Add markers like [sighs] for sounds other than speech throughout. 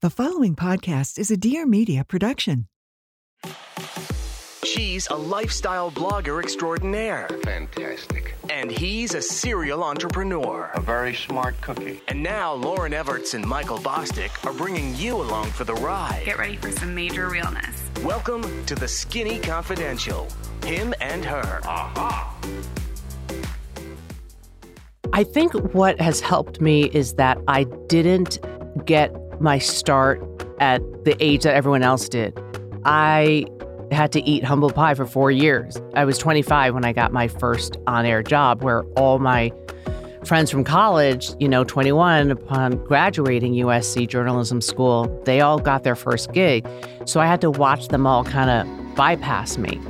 The following podcast is a Dear Media production. She's a lifestyle blogger extraordinaire, Fantastic. and he's a serial entrepreneur. A very smart cookie. And now Lauryn Evarts and Michael Bosstick are bringing you along for the ride. Get ready for some major realness. Welcome to the Skinny Confidential. Him and her. I think what has helped me is that I didn't get my start at the age that everyone else did. I had to eat humble pie for four years. I was 25 when I got my first on air job, where all my friends from college, you know, 21 upon graduating USC journalism school, they all got their first gig. So I had to watch them all kind of bypass me.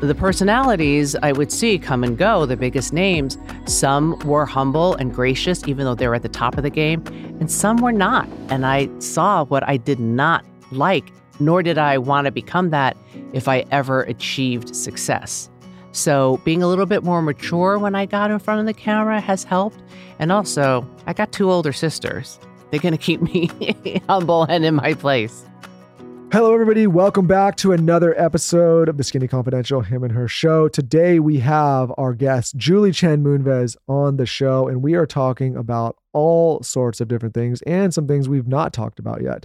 The personalities I would see come and go, the biggest names, some were humble and gracious, even though they were at the top of the game, and some were not. And I saw what I did not like, nor did I want to become that if I ever achieved success. So being a little bit more mature when I got in front of the camera has helped. And also, I got two older sisters. They're going to keep [laughs] me humble and in my place. Hello, everybody. Welcome back to another episode of the Skinny Confidential Him and Her Show. Today, we have our guest, Julie Chen Moonves, on the show, and we are talking about all sorts of different things and some things we've not talked about yet.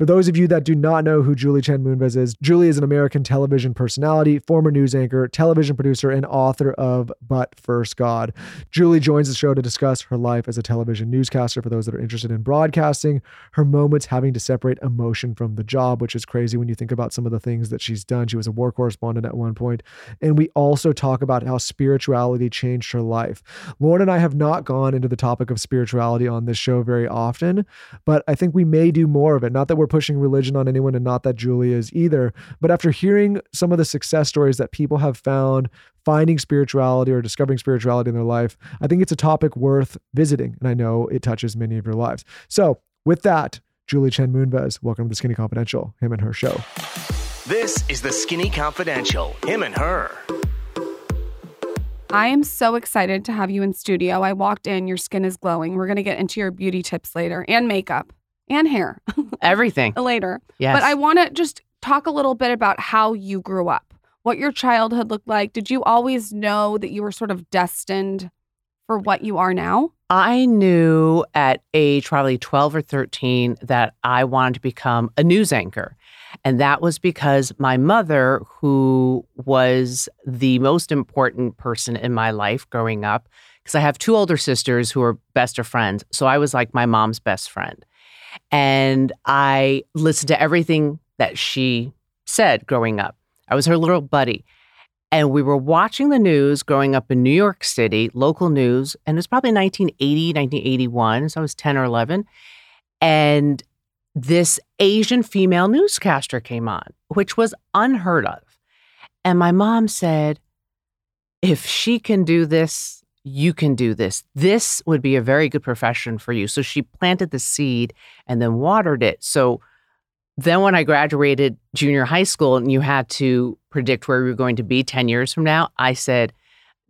For those of you that do not know who Julie Chen Moonves is, Julie is an American television personality, former news anchor, television producer, and author of But First God. Julie joins the show to discuss her life as a television newscaster for those that are interested in broadcasting, her moments having to separate emotion from the job, which is crazy when you think about some of the things that she's done. She was a war correspondent at one point. And we also talk about how spirituality changed her life. Lauryn and I have not gone into the topic of spirituality on this show very often, but I think we may do more of it. Not that we're pushing religion on anyone and not that Julie is either, but after hearing some of the success stories that people have found finding spirituality or discovering spirituality in their life, I think it's a topic worth visiting. And I know it touches many of your lives. So, with that, Julie Chen Moonves, welcome to the Skinny Confidential, him and her show. This is the Skinny Confidential. Him and her. I am so excited to have you in studio. I walked in, your skin is glowing. We're going to get into your beauty tips later and makeup and hair [laughs] Everything. later. Yes. But I want to just talk a little bit about how you grew up, what your childhood looked like. Did you always know that you were sort of destined for what you are now? I knew at age probably 12 or 13 that I wanted to become a news anchor. And that was because my mother, who was the most important person in my life growing up, because I have two older sisters who are best of friends. So I was like my mom's best friend. And I listened to everything that she said growing up. I was her little buddy. And we were watching the news growing up in New York City, local news, and it was probably 1980, 1981. So I was 10 or 11. And this Asian female newscaster came on, which was unheard of. And my mom said, if she can do this, you can do this. This would be a very good profession for you. So she planted the seed and then watered it. So then when I graduated junior high school and you had to predict where you were going to be 10 years from now, I said,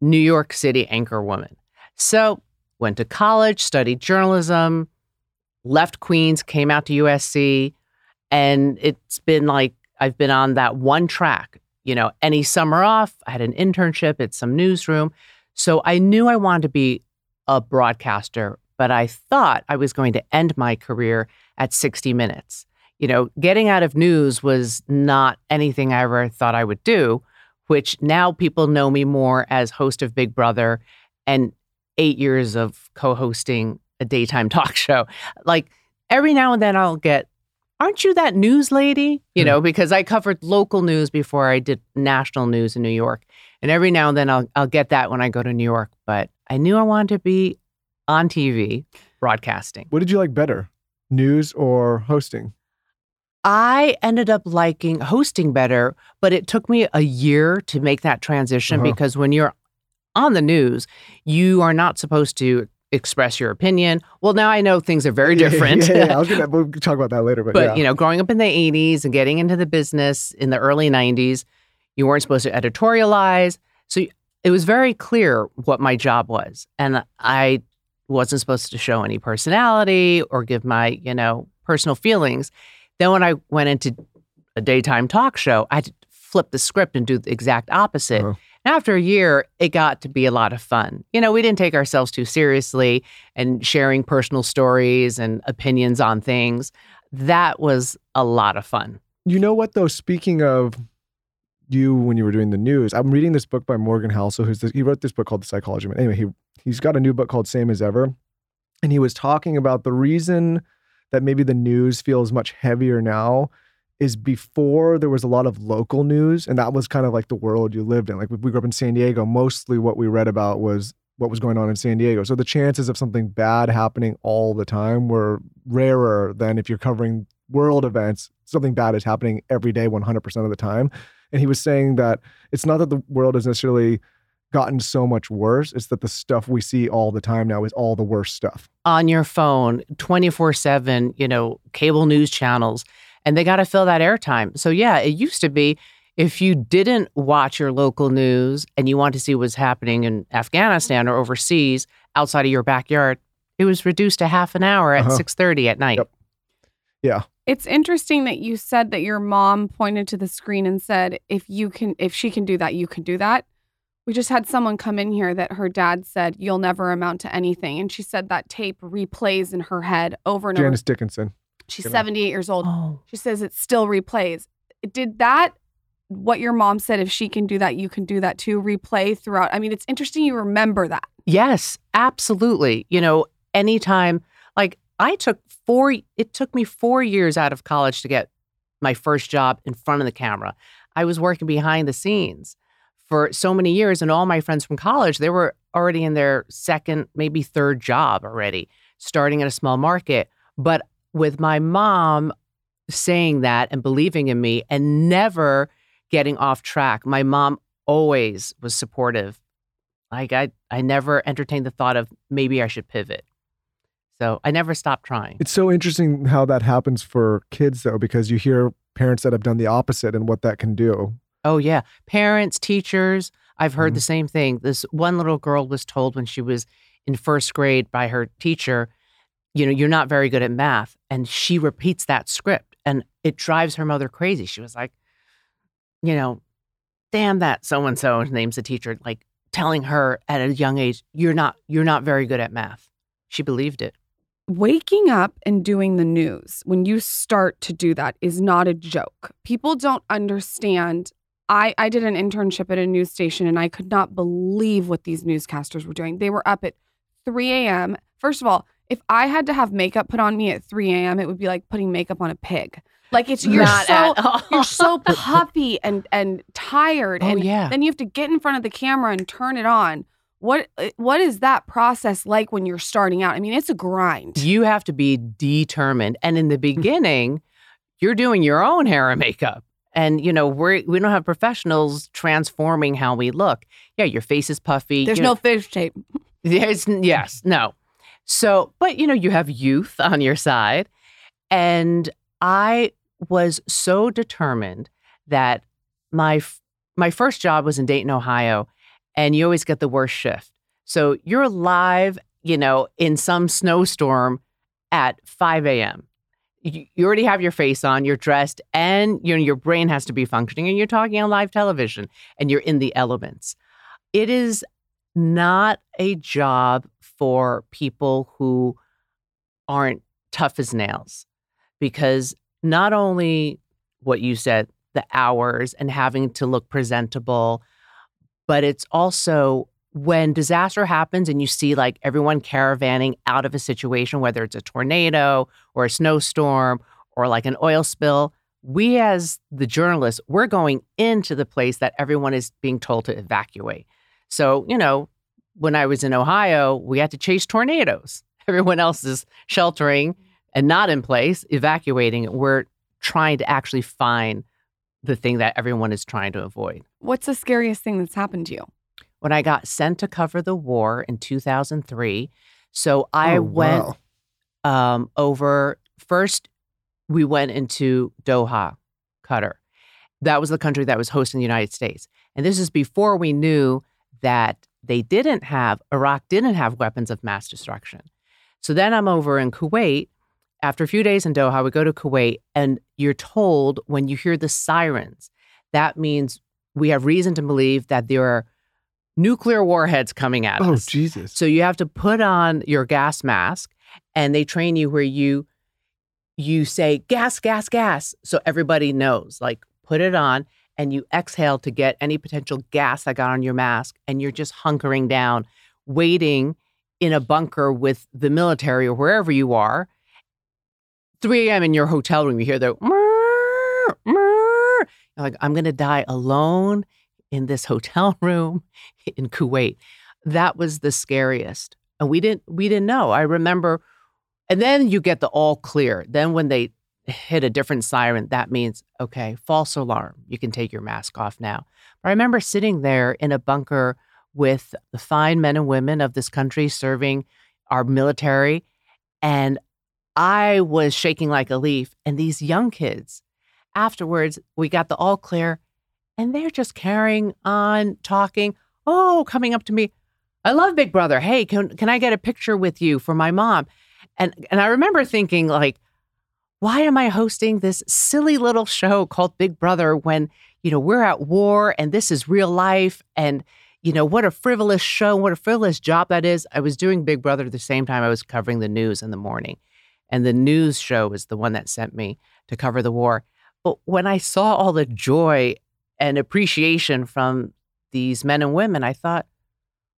New York City anchor woman. So went to college, studied journalism, left Queens, came out to USC, and it's been like I've been on that one track. You know, any summer off, I had an internship at some newsroom. So I knew I wanted to be a broadcaster, but I thought I was going to end my career at 60 minutes. You know, getting out of news was not anything I ever thought I would do, which now people know me more as host of Big Brother and eight years of co hosting a daytime [laughs] talk show. Like every now and then I'll get, aren't you that news lady? You know, because I covered local news before I did national news in New York. And every now and then I'll, I'll get that when I go to New York. But I knew I wanted to be on TV broadcasting. What did you like better, news or hosting? I ended up liking hosting better, but it took me a year to make that transition Uh-huh. because when you're on the news, you are not supposed to express your opinion. Well, now I know things are very Yeah, different. [laughs] Yeah, yeah, I was gonna we'll talk about that later, but, but yeah. you know, growing up in the 80s and getting into the business in the early 90s, you weren't supposed to editorialize. So it was very clear what my job was. And I wasn't supposed to show any personality or give my, you know, personal feelings. Then when I went into a daytime talk show, I had to flip the script and do the exact opposite. Uh-huh. After a year, it got to be a lot of fun. You know, we didn't take ourselves too seriously and sharing personal stories and opinions on things. That was a lot of fun. You know what though? Speaking of you when you were doing the news, I'm reading this book by Morgan Housel, who's this, he wrote this book called The Psychology Man. Anyway, he he's got a new book called Same as Ever, and he was talking about the reason that maybe the news feels much heavier now is before there was a lot of local news, and that was kind of like the world you lived in. Like we grew up in San Diego, mostly what we read about was what was going on in San Diego. So the chances of something bad happening all the time were rarer than if you're covering world events, something bad is happening every day, 100% of the time. And he was saying that it's not that the world has necessarily gotten so much worse, it's that the stuff we see all the time now is all the worst stuff. On your phone, 24 7, you know, cable news channels, and they got to fill that airtime. So, yeah, it used to be if you didn't watch your local news and you want to see what's happening in Afghanistan or overseas outside of your backyard, it was reduced to half an hour at Uh-huh. 6:30 at night. Yep. Yeah. It's interesting that you said that your mom pointed to the screen and said, if you can, if she can do that, you can do that. We just had someone come in here that her dad said, you'll never amount to anything. And she said that tape replays in her head over and Janice over. Janice Dickinson. She's Good 78 years old. Oh. She says it still replays. Did that, what your mom said, if she can do that, you can do that too, replay throughout? I mean, it's interesting you remember that. Yes, absolutely. You know, anytime, like I took four, it took me four years out of college to get my first job in front of the camera. I was working behind the scenes for so many years, and all my friends from college, they were already in their second, maybe third job already, starting at a small market. But with my mom saying that and believing in me and never getting off track, my mom always was supportive like I, I never entertained the thought of maybe I should pivot. So I never stopped trying. It's so interesting how that happens for kids though, because you hear parents that have done the opposite and what that can do. Oh yeah, parents, teachers. I've heard Mhm. the same thing. This one little girl was told when she was in first grade by her teacher, you know, you're not very good at math, and she repeats that script, and it drives her mother crazy. She was like, you know, damn that so and so names the teacher, like telling her at a young age, you're not you're not very good at math. She believed it. waking up and doing the news when you start to do that is not a joke. People don't understand. I, I did an internship at a news station and I could not believe what these newscasters were doing. They were up at 3 a.m. First of all, if I had to have makeup put on me at 3 a.m., it would be like putting makeup on a pig. Like it's you're Not so you're so [laughs] puffy and and tired, Oh, and yeah. then you have to get in front of the camera and turn it on. What uh, what is that process like when you're starting out? I mean, it's a grind. You have to be determined. And in the beginning, you're doing your own hair and makeup. And you know, we're we don't have professionals transforming how we look. Yeah, your face is puffy. There's you no fish tape. [laughs] there's yes, no. So, but you know, you have youth [laughs] on your side. And I was so determined that my my first job was in Dayton, Ohio, and you always get the worst shift. So you're live, you know, in some snowstorm at 5 a.m. You, you already have your face on, you're dressed, and you know, your brain has to be functioning, and you're talking on live television, and you're in the elements. It is not a job for people who aren't tough as nails because not only what you said, the hours and having to look presentable, but it's also when disaster happens and you see like everyone caravanning out of a situation, whether it's a tornado or a snowstorm or like an oil spill, we as the journalists, we're going into the place that everyone is being told to evacuate. So, you know, when I was in Ohio, we had to chase tornadoes. [laughs] Everyone else is sheltering and not in place, evacuating. We're trying to actually find the thing that everyone is trying to avoid. What's the scariest thing that's happened to you? When I got sent to cover the war in 2003, so I Oh, went wow. um, over first we went into Doha, Qatar. That was the country that was hosting the United States. And this is before we knew that they didn't have, Iraq didn't have weapons of mass destruction. So then I'm over in Kuwait after a few days in Doha, we go to Kuwait, and you're told when you hear the sirens, that means we have reason to believe that there are nuclear warheads coming at Oh us. Jesus. So you have to put on your gas mask, and they train you where you you say gas, gas, gas, so everybody knows. Like put it on, and you exhale to get any potential gas that got on your mask, and you're just hunkering down, waiting in a bunker with the military or wherever you are. 3 a.m. in your hotel room, you hear the "Mrrr, mrrr." You're like, I'm gonna die alone in this hotel [laughs] room in Kuwait. That was the scariest. And we didn't we didn't know. I remember and then you get the all clear. Then when they hit a different siren, that means okay, false alarm. You can take your mask off now. But I remember sitting there in a bunker with the fine men and women of this country serving our military and I was shaking like a leaf and these young kids afterwards we got the all clear and they're just carrying on talking oh coming up to me i love big brother hey can, can i get a picture with you for my mom and and i remember thinking like why am i hosting this silly little show called big brother when you know we're at war and this is real life? And you know what a frivolous show what a frivolous job that is. I was doing big brother at the same time i was covering the news in the morning. And the news show was the one that sent me to cover the war. But when i saw all the joy and appreciation from these men and women, I thought,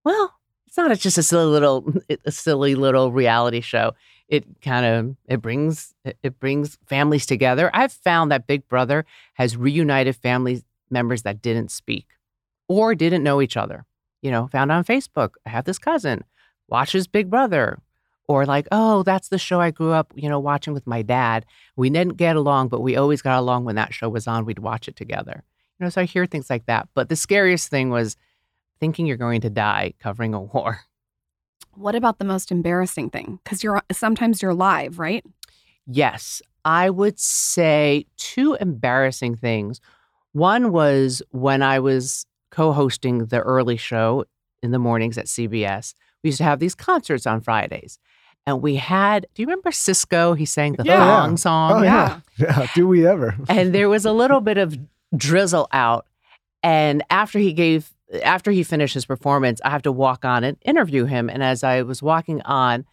well, it's not just a silly little [laughs] a silly little reality show. It kind of it brings it brings families together. I've found that Big Brother has reunited family members that didn't speak or didn't know each other. You know, found on Facebook. I have this cousin watches Big Brother. Or like, oh, that's the show I grew up, you know, watching with my dad. We didn't get along, but we always got along when that show was on. We'd watch it together. You know, so I hear things like that. But the scariest thing was thinking you're going to die covering a war. What about the most embarrassing thing? Because you're sometimes you're live, right? Yes, I would say two embarrassing things. One was when I was co hosting the early show in the mornings at CBS. We used to have these concerts on Fridays. And we had, do you remember Sisqó? He sang the Yeah. thong oh, song. Oh yeah. Yeah. Do we ever? and there was a little bit of drizzle out. And after he gave, after he finished his performance, I have to walk on and interview him. And as I was walking on,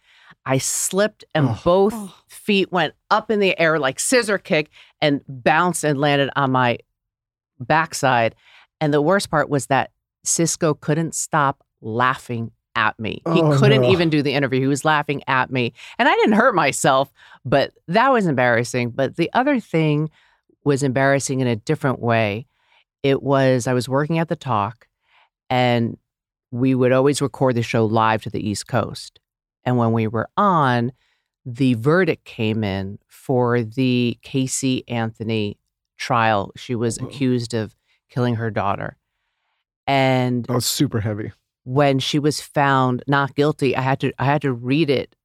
I slipped and Oh. both Oh. feet went up in the air like scissor kick and bounced and landed on my backside. And the worst part was that Sisqó couldn't stop laughing at me. He Oh, couldn't no. even do the interview. He was laughing at me. And I didn't hurt myself, but that was embarrassing. But the other thing was embarrassing in a different way. It was I was working at the talk and we would always record the show live to the East Coast. And when we were on, the verdict came in for the Casey Anthony trial. She was accused of killing her daughter. And That was super heavy. when she was found not guilty, I had to I had to read it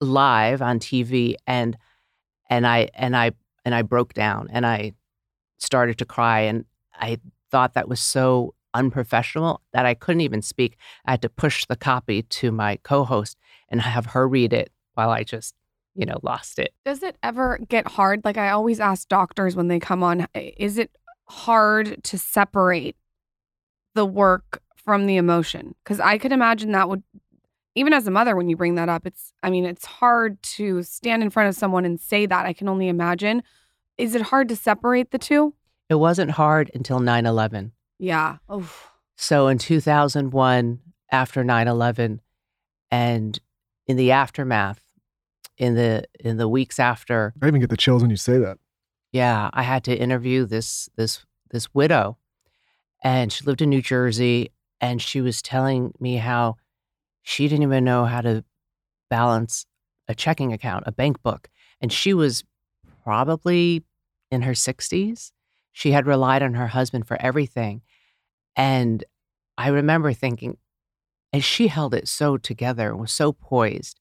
live on TV and and I and I and I broke down and I started to cry and I thought that was so unprofessional that I couldn't even speak. I had to push the copy to my co-host and have her read it while I just, you know, lost it. Does it ever get hard? Like I always ask doctors when they come on, is it hard to separate the work from the emotion? Because I could imagine that would, even as a mother, when you bring that up, it's, I mean, it's hard to stand in front of someone and say that. I can only imagine. Is it hard to separate the two? It wasn't hard until 9/11. Yeah. Oh, So in 2001, after 9/11, and in the aftermath, in the in the weeks after, I even get the chills when you say that. yeah, I had to interview this this this widow, and she lived in New Jersey, and she was telling me how she didn't even know how to balance a checking account, a bank book, and she was probably in her 60s. She had relied on her husband for everything. And I remember thinking, and she held it so together and was so poised.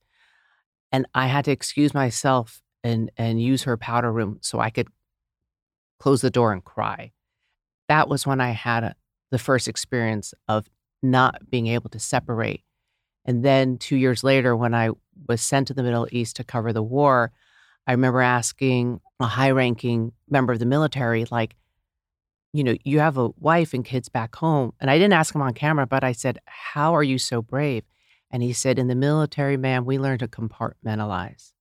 And I had to excuse myself and, and use her powder room so I could close the door and cry. That was when I had a, the first experience of not being able to separate And then two years later, when I was sent to the Middle East to cover the war, I remember asking a high ranking member of the military, like, you know, you have a wife and kids back home. And I didn't ask him on camera, but I said, How are you so brave? And he said, In the military, man, we learn to compartmentalize.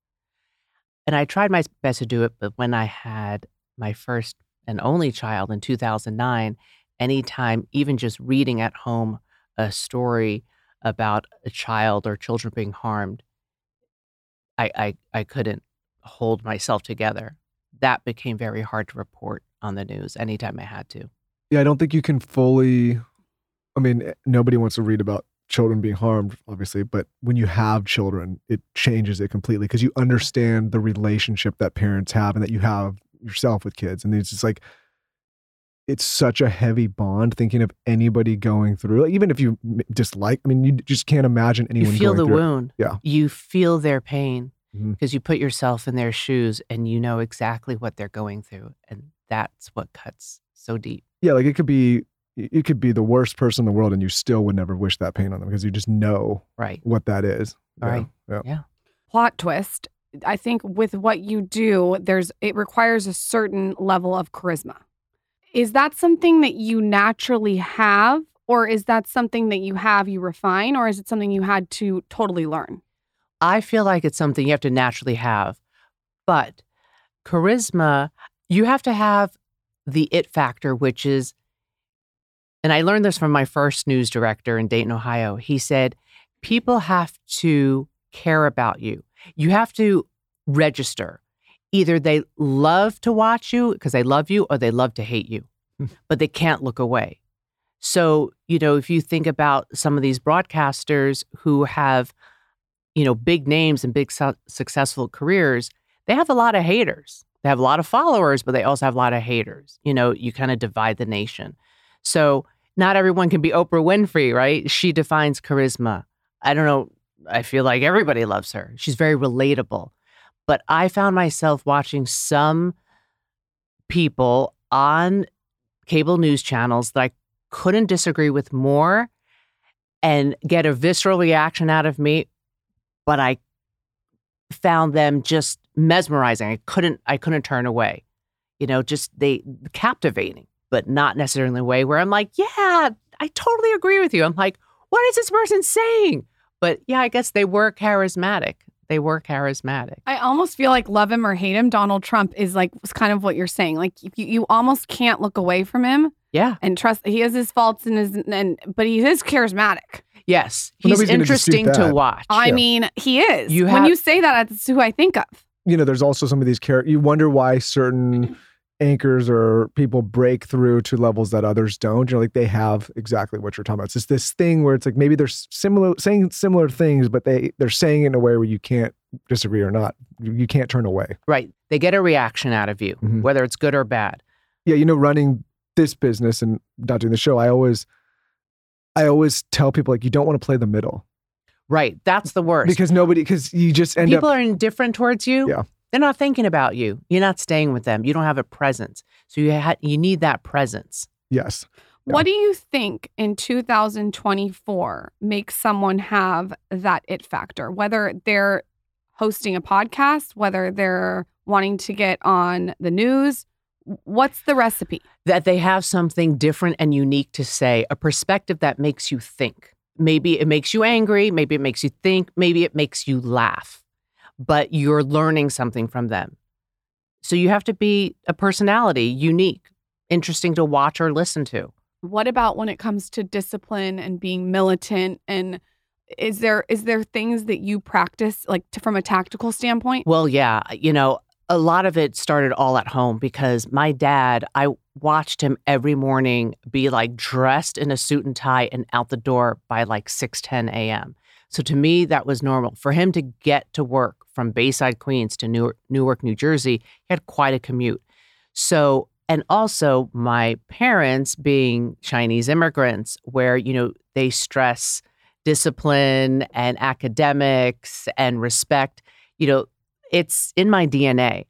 And I tried my best to do it, but when I had my first and only child in 2009, anytime, even just reading at home a story about a child or children being harmed, I, I, I couldn't hold myself together. That became very hard to report on the news anytime I had to. Yeah, I don't think you can fully. I mean, eh, nobody wants to read about children being harmed, obviously, but when you have children, it changes it completely because you understand the relationship that parents have and that you have yourself with kids. And it's just like, it's such a heavy bond thinking of anybody going through, even if you dislike, I mean, you just can't imagine anyone You feel the through it. wound. Yeah. You feel their pain because you put yourself in their shoes and you know exactly what they're going through. And that's what cuts so deep. Yeah, like it could be, it could be the worst person in the world and you still would never wish that pain on them because you just know Right. what that is. Yeah, Right. Yeah. Plot twist. I think with what you do, there's it requires a certain level of charisma. Is that something that you naturally have, or is that something that you have you refine, or is it something you had to totally learn? I feel like it's something you have to naturally have. But charisma, you have to have the it factor, which is, and I learned this from my first news director in Dayton, Ohio. He said, people have to care about you. You have to register. Either they love to watch you because they love you or they love to hate you, [laughs] but they can't look away. So, you know, if you think about some of these broadcasters who have you know, big names and big su- successful careers, they have a lot of haters. They have a lot of followers, but they also have a lot of haters. You know, you kind of divide the nation. So not everyone can be Oprah Winfrey, right? She defines charisma. I don't know. I feel like everybody loves her. She's very relatable. But I found myself watching some people on cable news channels that I couldn't disagree with more and get a visceral reaction out of me but I found them just mesmerizing. I couldn't I couldn't turn away. You know, just they captivating, but not necessarily in a way where I'm like, yeah, I totally agree with you. I'm like, what is this person saying? But yeah, I guess they were charismatic. They were charismatic. I almost feel like love him or hate him, Donald Trump is like was kind of what you're saying. Like you, you almost can't look away from him Yeah. and trust. He has his faults and his and but he is charismatic. Yes. Well, He's nobody's interesting to watch. I Yeah. mean, he is. You when you say that, that's who I think of. You know, there's also some of these characters. You wonder why certain anchors or people break through to levels that others don't. You know, like they have exactly what you're talking about. It's just this thing where it's like maybe they're similar, saying similar things, but they they're saying it in a way where you can't disagree or not. You, can't turn away. right. They get a reaction out of you, Mhm. whether it's good or bad. Yeah, you know, running this business and not doing the show, I always, I always tell people like you don't want to play the middle Right. That's the worst. because nobody because you just end people up are indifferent towards you. Yeah. They're not thinking about you. You're not staying with them. You don't have a presence. So you ha- you need that presence. yes. What do you think in 2024 makes someone have that it factor? Whether they're hosting a podcast, whether they're wanting to get on the news, what's the recipe? That they have something different and unique to say, a perspective that makes you think. Maybe it makes you angry, maybe it makes you think, maybe it makes you laugh, but you're learning something from them. So you have to be a personality, unique, interesting to watch or listen to. What about when it comes to discipline and being militant and is there is there things that you practice like to, from a tactical standpoint? Well, yeah, you know, a lot of it started all at home because my dad, I watched him every morning be like dressed in a suit and tie and out the door by like 6 10 a.m. So to me, that was normal. For him to get to work from Bayside, Queens to Newark, Newark, New Jersey, he had quite a commute. So, and also my parents being Chinese immigrants, where, you know, they stress discipline and academics and respect, you know, it's in my DNA.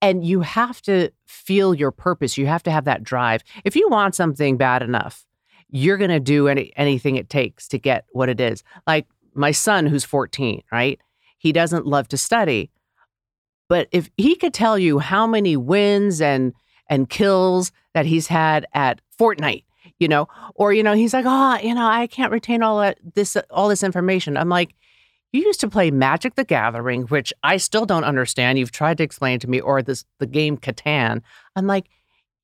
And you have to feel your purpose. You have to have that drive. If you want something bad enough, you're going to do any, anything it takes to get what it is. Like my son, who's 14, right? He doesn't love to study. But if he could tell you how many wins and and kills that he's had at Fortnite, you know, or you know, he's like, oh, you know, I can't retain all that, this all this information. I'm like, you used to play Magic the Gathering, which I still don't understand. You've tried to explain to me, or this the game Catan. I'm like,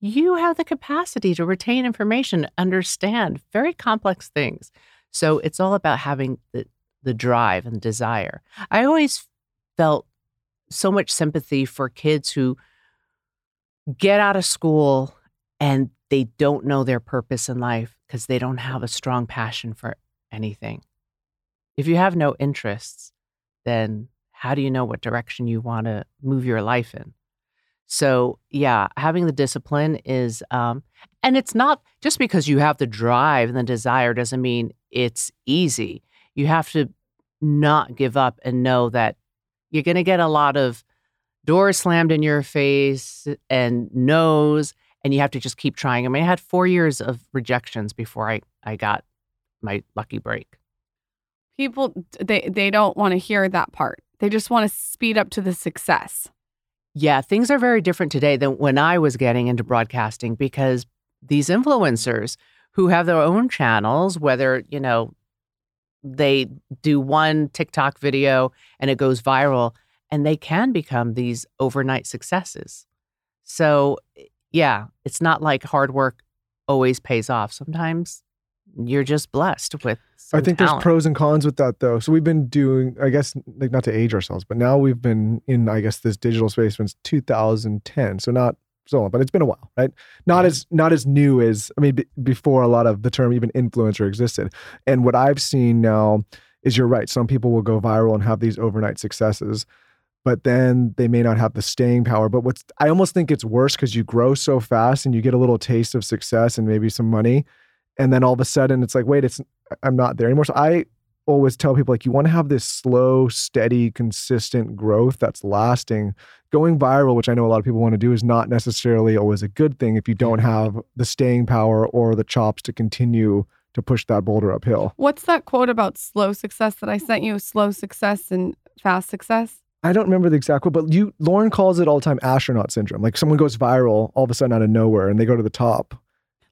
you have the capacity to retain information, understand very complex things. So it's all about having the the drive and desire. I always felt so much sympathy for kids who get out of school and they don't know their purpose in life because they don't have a strong passion for anything. If you have no interests, then how do you know what direction you want to move your life in? So, yeah, having the discipline is, um, and it's not just because you have the drive and the desire doesn't mean it's easy. You have to not give up and know that you're going to get a lot of doors slammed in your face and no's, and you have to just keep trying. I mean, I had four years of rejections before I, I got my lucky break. People they they don't want to hear that part. They just want to speed up to the success. Yeah, things are very different today than when I was getting into broadcasting because these influencers who have their own channels, whether, you know, they do one TikTok video and it goes viral, and they can become these overnight successes. So, yeah, it's not like hard work always pays off. Sometimes you're just blessed with. I think talent. there's pros and cons with that though. So we've been doing, I guess, like not to age ourselves, but now we've been in, I guess, this digital space since 2010. So not so long, but it's been a while, right? Not as not as new as I mean, b- before a lot of the term even influencer existed. And what I've seen now is you're right. Some people will go viral and have these overnight successes, but then they may not have the staying power. But what's I almost think it's worse because you grow so fast and you get a little taste of success and maybe some money, and then all of a sudden it's like, wait, it's I'm not there anymore. So I always tell people like you want to have this slow, steady, consistent growth that's lasting. Going viral, which I know a lot of people want to do, is not necessarily always a good thing if you don't have the staying power or the chops to continue to push that boulder uphill. What's that quote about slow success that I sent you? Slow success and fast success? I don't remember the exact quote, but you Lauryn calls it all the time astronaut syndrome. Like someone goes viral all of a sudden out of nowhere and they go to the top.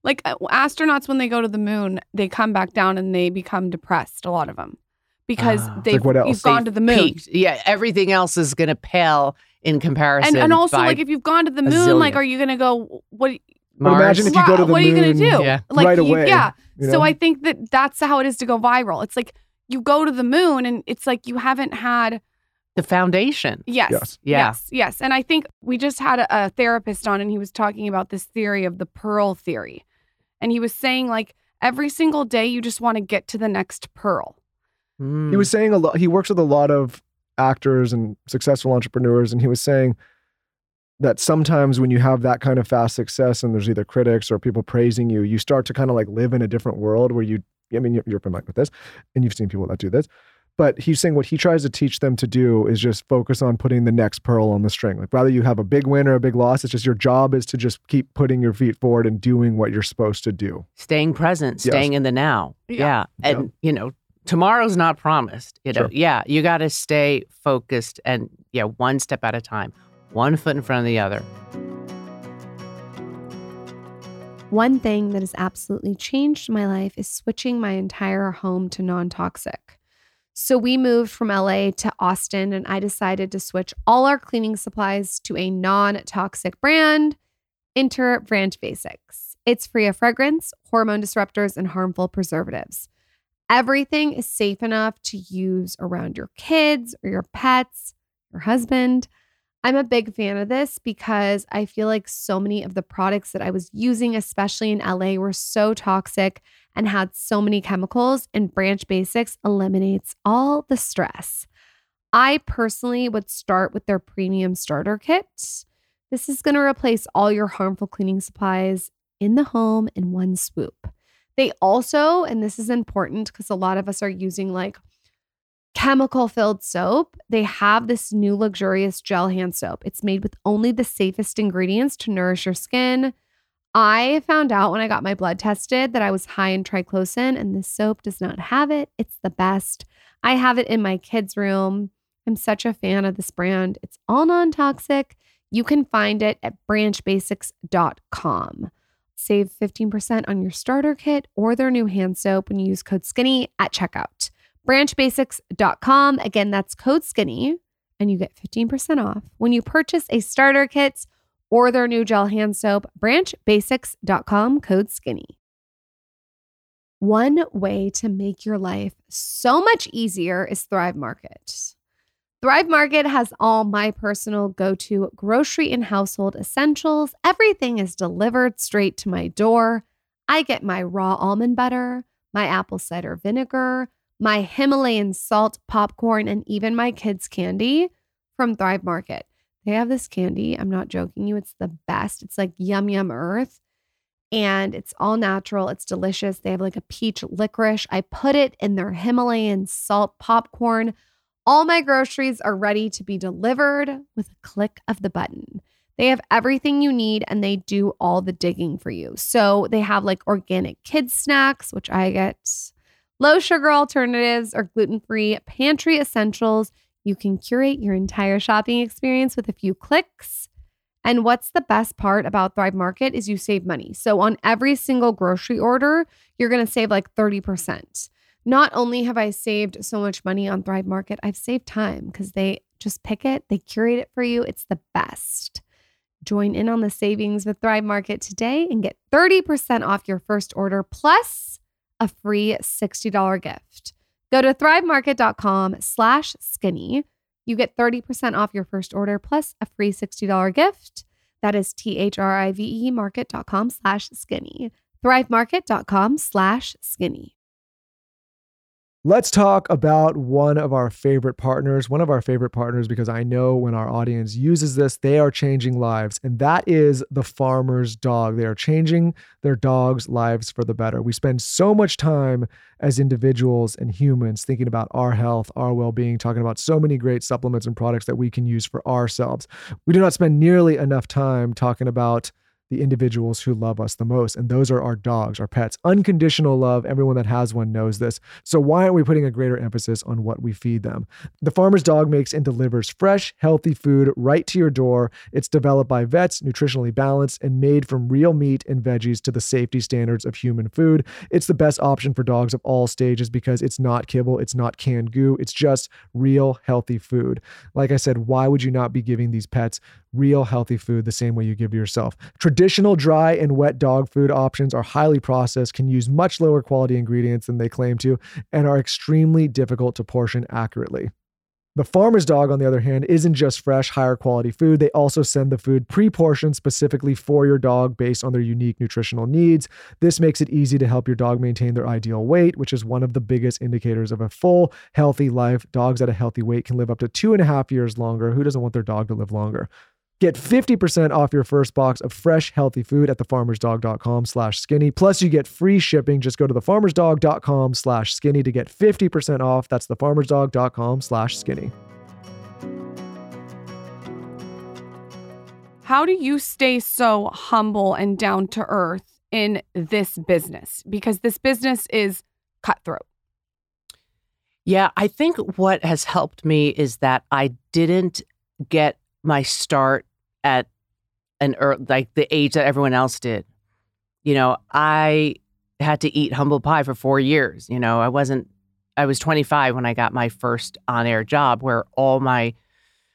Like uh, astronauts, when they go to the moon, they come back down and they become depressed. A lot of them because Ah. they've Like you've gone to the moon. Peaked. Yeah, everything else is going to pale in comparison. And, and also, like, if you've gone to the moon, like, are you going to go? What? But imagine if you go to the what are you gonna do? Yeah. Like, right you- away. yeah. you So? I think that that's how it is to go viral. It's like you go to the moon, and it's like you haven't had the foundation. Yes. Yes. Yeah. Yes. Yes. And I think we just had a, a therapist on and he was talking about this theory of the pearl theory. And he was saying, like, every single day you just want to get to the next pearl. he Mm. was saying a lot he works with a lot of actors and successful entrepreneurs and he was saying that sometimes when you have that kind of fast success and there's either critics or people praising you you start to kind of like live in a different world where you i mean you're, you're familiar with this and you've seen people that do this but he's saying what he tries to teach them to do is just focus on putting the next pearl on the string like rather you have a big win or a big loss it's just your job is to just keep putting your feet forward and doing what you're supposed to do staying present, Yes. staying in the now. Yeah. Yeah. And, you know, tomorrow's not promised. You know, Sure. yeah, you got to stay focused and, yeah, one step at a time, one foot in front of the other. One thing that has absolutely changed my life is switching my entire home to non toxic. So we moved from LA to Austin, and I decided to switch all our cleaning supplies to a non toxic brand, Enter Branch Basics. It's free of fragrance, hormone disruptors, and harmful preservatives. Everything is safe enough to use around your kids or your pets, your husband. I'm a big fan of this because I feel like so many of the products that I was using, especially in LA, were so toxic and had so many chemicals, and Branch Basics eliminates all the stress. I personally would start with their premium starter kit. This is going to replace all your harmful cleaning supplies in the home in one swoop. They also, and this is important because a lot of us are using like chemical filled soap, they have this new luxurious gel hand soap. It's made with only the safest ingredients to nourish your skin. I found out when I got my blood tested that I was high in triclosan, and this soap does not have it. It's the best. I have it in my kids' room. I'm such a fan of this brand. It's all non toxic. You can find it at branchbasics.com. Save 15% on your starter kit or their new hand soap when you use code SKINNY at checkout. Branchbasics.com. Again, that's code SKINNY, and you get 15% off when you purchase a starter kit or their new gel hand soap. Branchbasics.com, code SKINNY. One way to make your life so much easier is Thrive Market. Thrive Market has all my personal go to grocery and household essentials. Everything is delivered straight to my door. I get my raw almond butter, my apple cider vinegar, my Himalayan salt popcorn, and even my kids' candy from Thrive Market. They have this candy. I'm not joking you. It's the best. It's like Yum Yum Earth and it's all natural. It's delicious. They have like a peach licorice. I put it in their Himalayan salt popcorn. All my groceries are ready to be delivered with a click of the button. They have everything you need and they do all the digging for you. So they have like organic kids snacks, which I get, low sugar alternatives or gluten free pantry essentials. You can curate your entire shopping experience with a few clicks. And what's the best part about Thrive Market is you save money. So on every single grocery order, you're going to save like 30%. Not only have I saved so much money on Thrive Market, I've saved time because they just pick it, they curate it for you. It's the best. Join in on the savings with Thrive Market today and get 30% off your first order plus a free $60 gift. Go to thrivemarket.com slash skinny you get 30% off your first order plus a free $60 gift. That is T-H-R-I-V-E market.com slash skinny. Thrivemarket.com slash skinny. Let's talk about one of our favorite partners, one of our favorite partners, because I know when our audience uses this, they are changing lives. And that is the farmer's dog. They are changing their dogs' lives for the better. We spend so much time as individuals and humans thinking about our health, our well being, talking about so many great supplements and products that we can use for ourselves. We do not spend nearly enough time talking about the individuals who love us the most. And those are our dogs, our pets. Unconditional love. Everyone that has one knows this. So why aren't we putting a greater emphasis on what we feed them? The farmer's dog makes and delivers fresh, healthy food right to your door. It's developed by vets, nutritionally balanced, and made from real meat and veggies to the safety standards of human food. It's the best option for dogs of all stages because it's not kibble, it's not canned goo, it's just real healthy food. Like I said, why would you not be giving these pets real healthy food the same way you give yourself? Traditional dry and wet dog food options are highly processed, can use much lower quality ingredients than they claim to, and are extremely difficult to portion accurately. The farmer's dog, on the other hand, isn't just fresh, higher quality food. They also send the food pre portioned specifically for your dog based on their unique nutritional needs. This makes it easy to help your dog maintain their ideal weight, which is one of the biggest indicators of a full, healthy life. Dogs at a healthy weight can live up to two and a half years longer. Who doesn't want their dog to live longer? Get 50% off your first box of fresh, healthy food at thefarmersdog.com slash skinny. Plus, you get free shipping. Just go to thefarmersdog.com slash skinny to get 50% off. That's thefarmersdog.com slash skinny. How do you stay so humble and down to earth in this business? Because this business is cutthroat. Yeah, I think what has helped me is that I didn't get my start at an er, like the age that everyone else did. You know, I had to eat humble pie for 4 years, you know. I wasn't I was 25 when I got my first on-air job where all my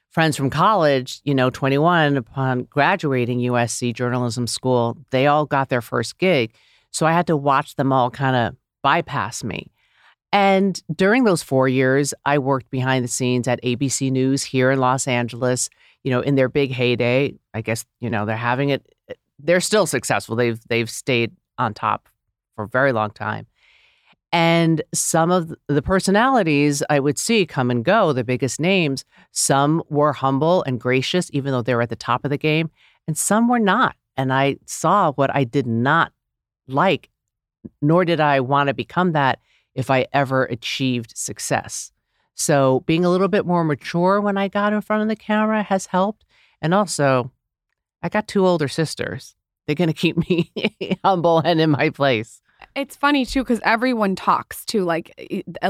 friends from college, you know, 21 upon graduating USC journalism school, they all got their first gig. So I had to watch them all kind of bypass me. And during those 4 years, I worked behind the scenes at ABC News here in Los Angeles you know, in their big heyday, I guess, you know, they're having it eh, they're still successful. They've they've stayed on top for a very long time. And some of the personalities I would see come and go, the biggest names, some were humble and gracious, even though they were at the top of the game, and some were not. And I saw what I did not like, nor did I want to become that if I ever achieved success. So being a little bit more mature when I got in front of the camera has helped. And also, I got two older sisters. They're going to keep me [laughs] humble and in my place. It's funny too because everyone talks too. Like,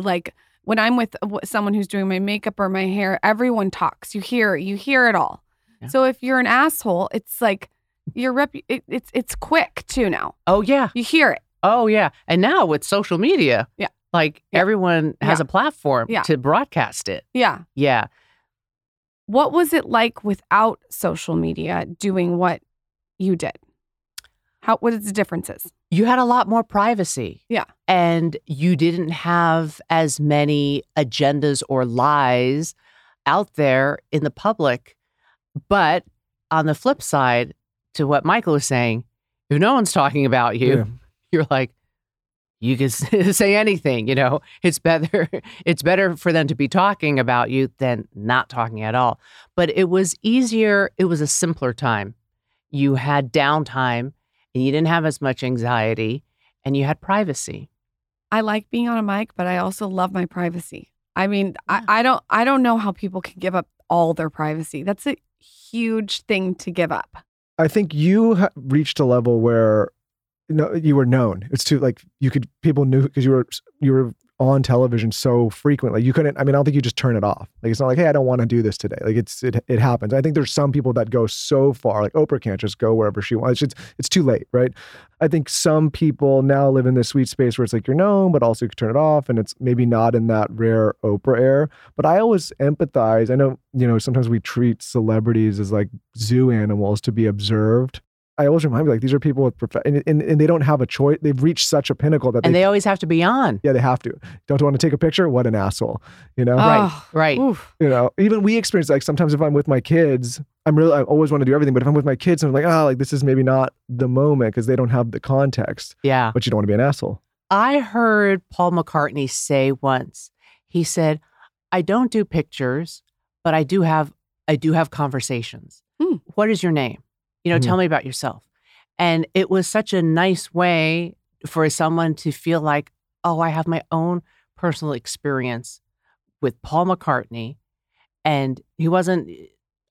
like when I'm with someone who's doing my makeup or my hair, everyone talks. You hear, you hear it all. Yeah. So if you're an asshole, it's like your rep. It, it's it's quick too now. Oh, yeah. You hear it. Oh, yeah. And now with social media, Yeah. Like Yeah. everyone has Yeah. a platform Yeah. to broadcast it. Yeah. Yeah. What was it like without social media doing what you did? How what is the differences? You had a lot more privacy. Yeah. And you didn't have as many agendas or lies out there in the public. But on the flip side, to what Michael was saying, if no one's talking about you, Yeah. [laughs] you're like, you can [laughs] say anything, you know. It's better [laughs] it's better for them to be talking about you than not talking at all. But it was easier, it was a simpler time. You had downtime and you didn't have as much anxiety and you had privacy. I like being on a mic, but I also love my privacy. I mean, I, I don't I don't know how people can give up all their privacy. That's a huge thing to give up. I think you ha- reached a level where no, you were known. It's too like you could people knew because you were you were on television so frequently. You couldn't. I mean, I don't think you just turn it off. Like it's not like hey, I don't want to do this today. Like it's it it happens. I think there's some people that go so far. Like Oprah can't just go wherever she wants. It's it's too late, right? I think some people now live in this sweet space where it's like you're known, but also you can turn it off, and it's maybe not in that rare Oprah air. But I always empathize. I know you know sometimes we treat celebrities as like zoo animals to be observed. I always remind me like these are people with prof- and, and, and they don't have a choice. They've reached such a pinnacle that And they, they always have to be on. yeah they have to. Don't want to take a picture? What an asshole, you know? Right. Oh, Right. oof. You know, even we experience like sometimes if I'm with my kids, I'm really I always want to do everything, but if I'm with my kids, I'm like, oh, like this is maybe not the moment because they don't have the context. Yeah. But you don't want to be an asshole. I heard Paul McCartney say once, he said, I don't do pictures, but I do have I do have conversations. Hmm. What is your name? You know, Hmm. tell me about yourself. And it was such a nice way for someone to feel like, oh, I have my own personal experience with Paul McCartney. And he wasn't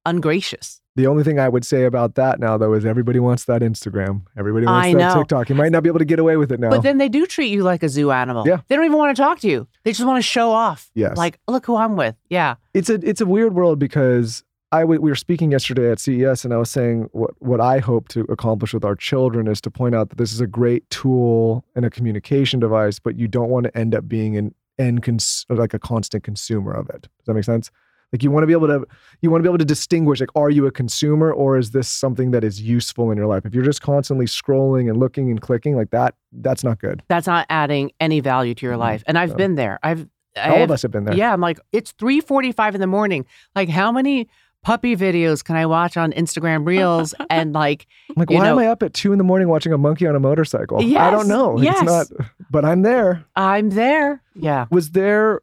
ungracious. The only thing I would say about that now though is everybody wants that Instagram. Everybody wants I that know. TikTok. You might not be able to get away with it now. But then they do treat you like a zoo animal. Yeah. They don't even want to talk to you. They just want to show off. Yes. Like, look who I'm with. Yeah. it's a it's a weird world because I w- we were speaking yesterday at CES and I was saying what what I hope to accomplish with our children is to point out that this is a great tool and a communication device, but you don't want to end up being an end cons- like a constant consumer of it. Does that make sense? Like you want to be able to you want to be able to distinguish like are you a consumer or is this something that is useful in your life? If you're just constantly scrolling and looking and clicking like that, that's not good. that's not adding any value to your mm-hmm. life. And I've No. been there. I've All I've- of us have been there. Yeah, I'm like, it's 3:45 in the morning. Like, how many puppy videos can I watch on Instagram Reels? [laughs] and like, I'm like, you why am I up at two in the morning watching a monkey on a motorcycle? I don't know. yes. It's not, [laughs] but I'm there. I'm there. Yeah. Was there,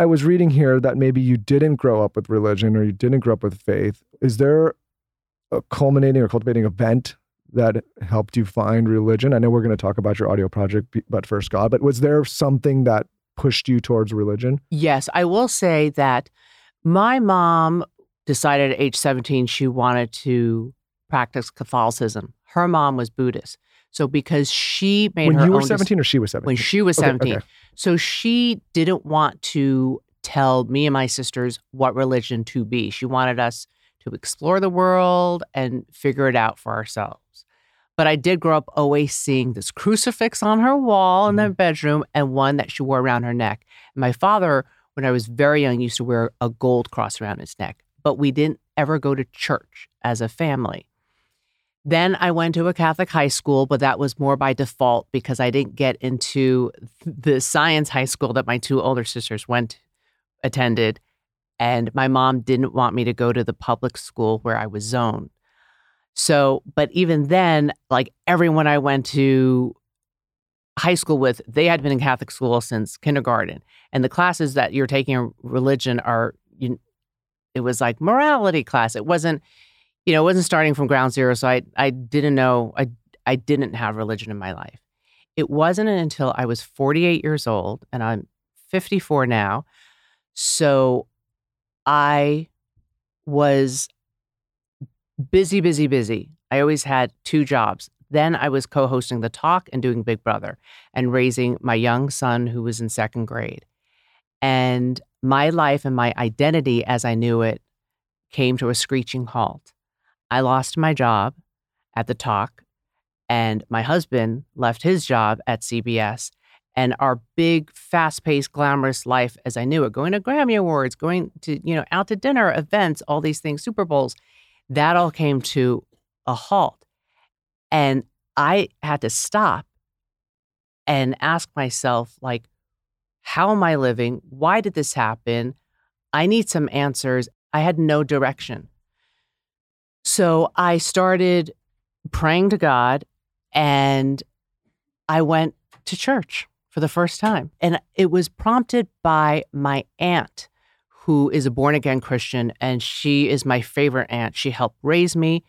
I was reading here that maybe you didn't grow up with religion or you didn't grow up with faith. Is there a culminating or cultivating event that helped you find religion? I know we're going to talk about your audio project, but first, God, but was there something that pushed you towards religion? Yes, I will say that my mom decided at age 17 she wanted to practice Catholicism. Her mom was Buddhist. So because she made when her you were own dec- 17 or she was 17? when she was 17. okay. So she didn't want to tell me and my sisters what religion to be. She wanted us to explore the world and figure it out for ourselves. But I did grow up always seeing this crucifix on her wall in mm-hmm. the bedroom and one that she wore around her neck. And my father, when I was very young, used to wear a gold cross around his neck. But we didn't ever go to church as a family. Then I went to a Catholic high school, but that was more by default because I didn't get into the science high school that my two older sisters went attended and my mom didn't want me to go to the public school where I was zoned. So, but even then, like everyone I went to high school with, they had been in Catholic school since kindergarten. And the classes that you're taking in religion are you, it was like morality class. It wasn't you know, it wasn't starting from ground zero. So I, I didn't know, I, I didn't have religion in my life. It wasn't until I was 48 years old and I'm 54 now. So I was busy, busy, busy. I always had two jobs Then I was co hosting The Talk and doing Big Brother and raising my young son who was in second grade. And my life and my identity as I knew it came to a screeching halt. I lost my job at The Talk, and my husband left his job at CBS. And our big, fast paced, glamorous life as I knew it, going to Grammy Awards, going to, you know, out to dinner, events, all these things, Super Bowls, that all came to a halt. And I had to stop and ask myself, like, how am I living? Why did this happen? I need some answers. I had no direction. So I started praying to God and I went to church for the first time. And it was prompted by my aunt, who is a born again Christian, and she is my favorite aunt. She helped raise me.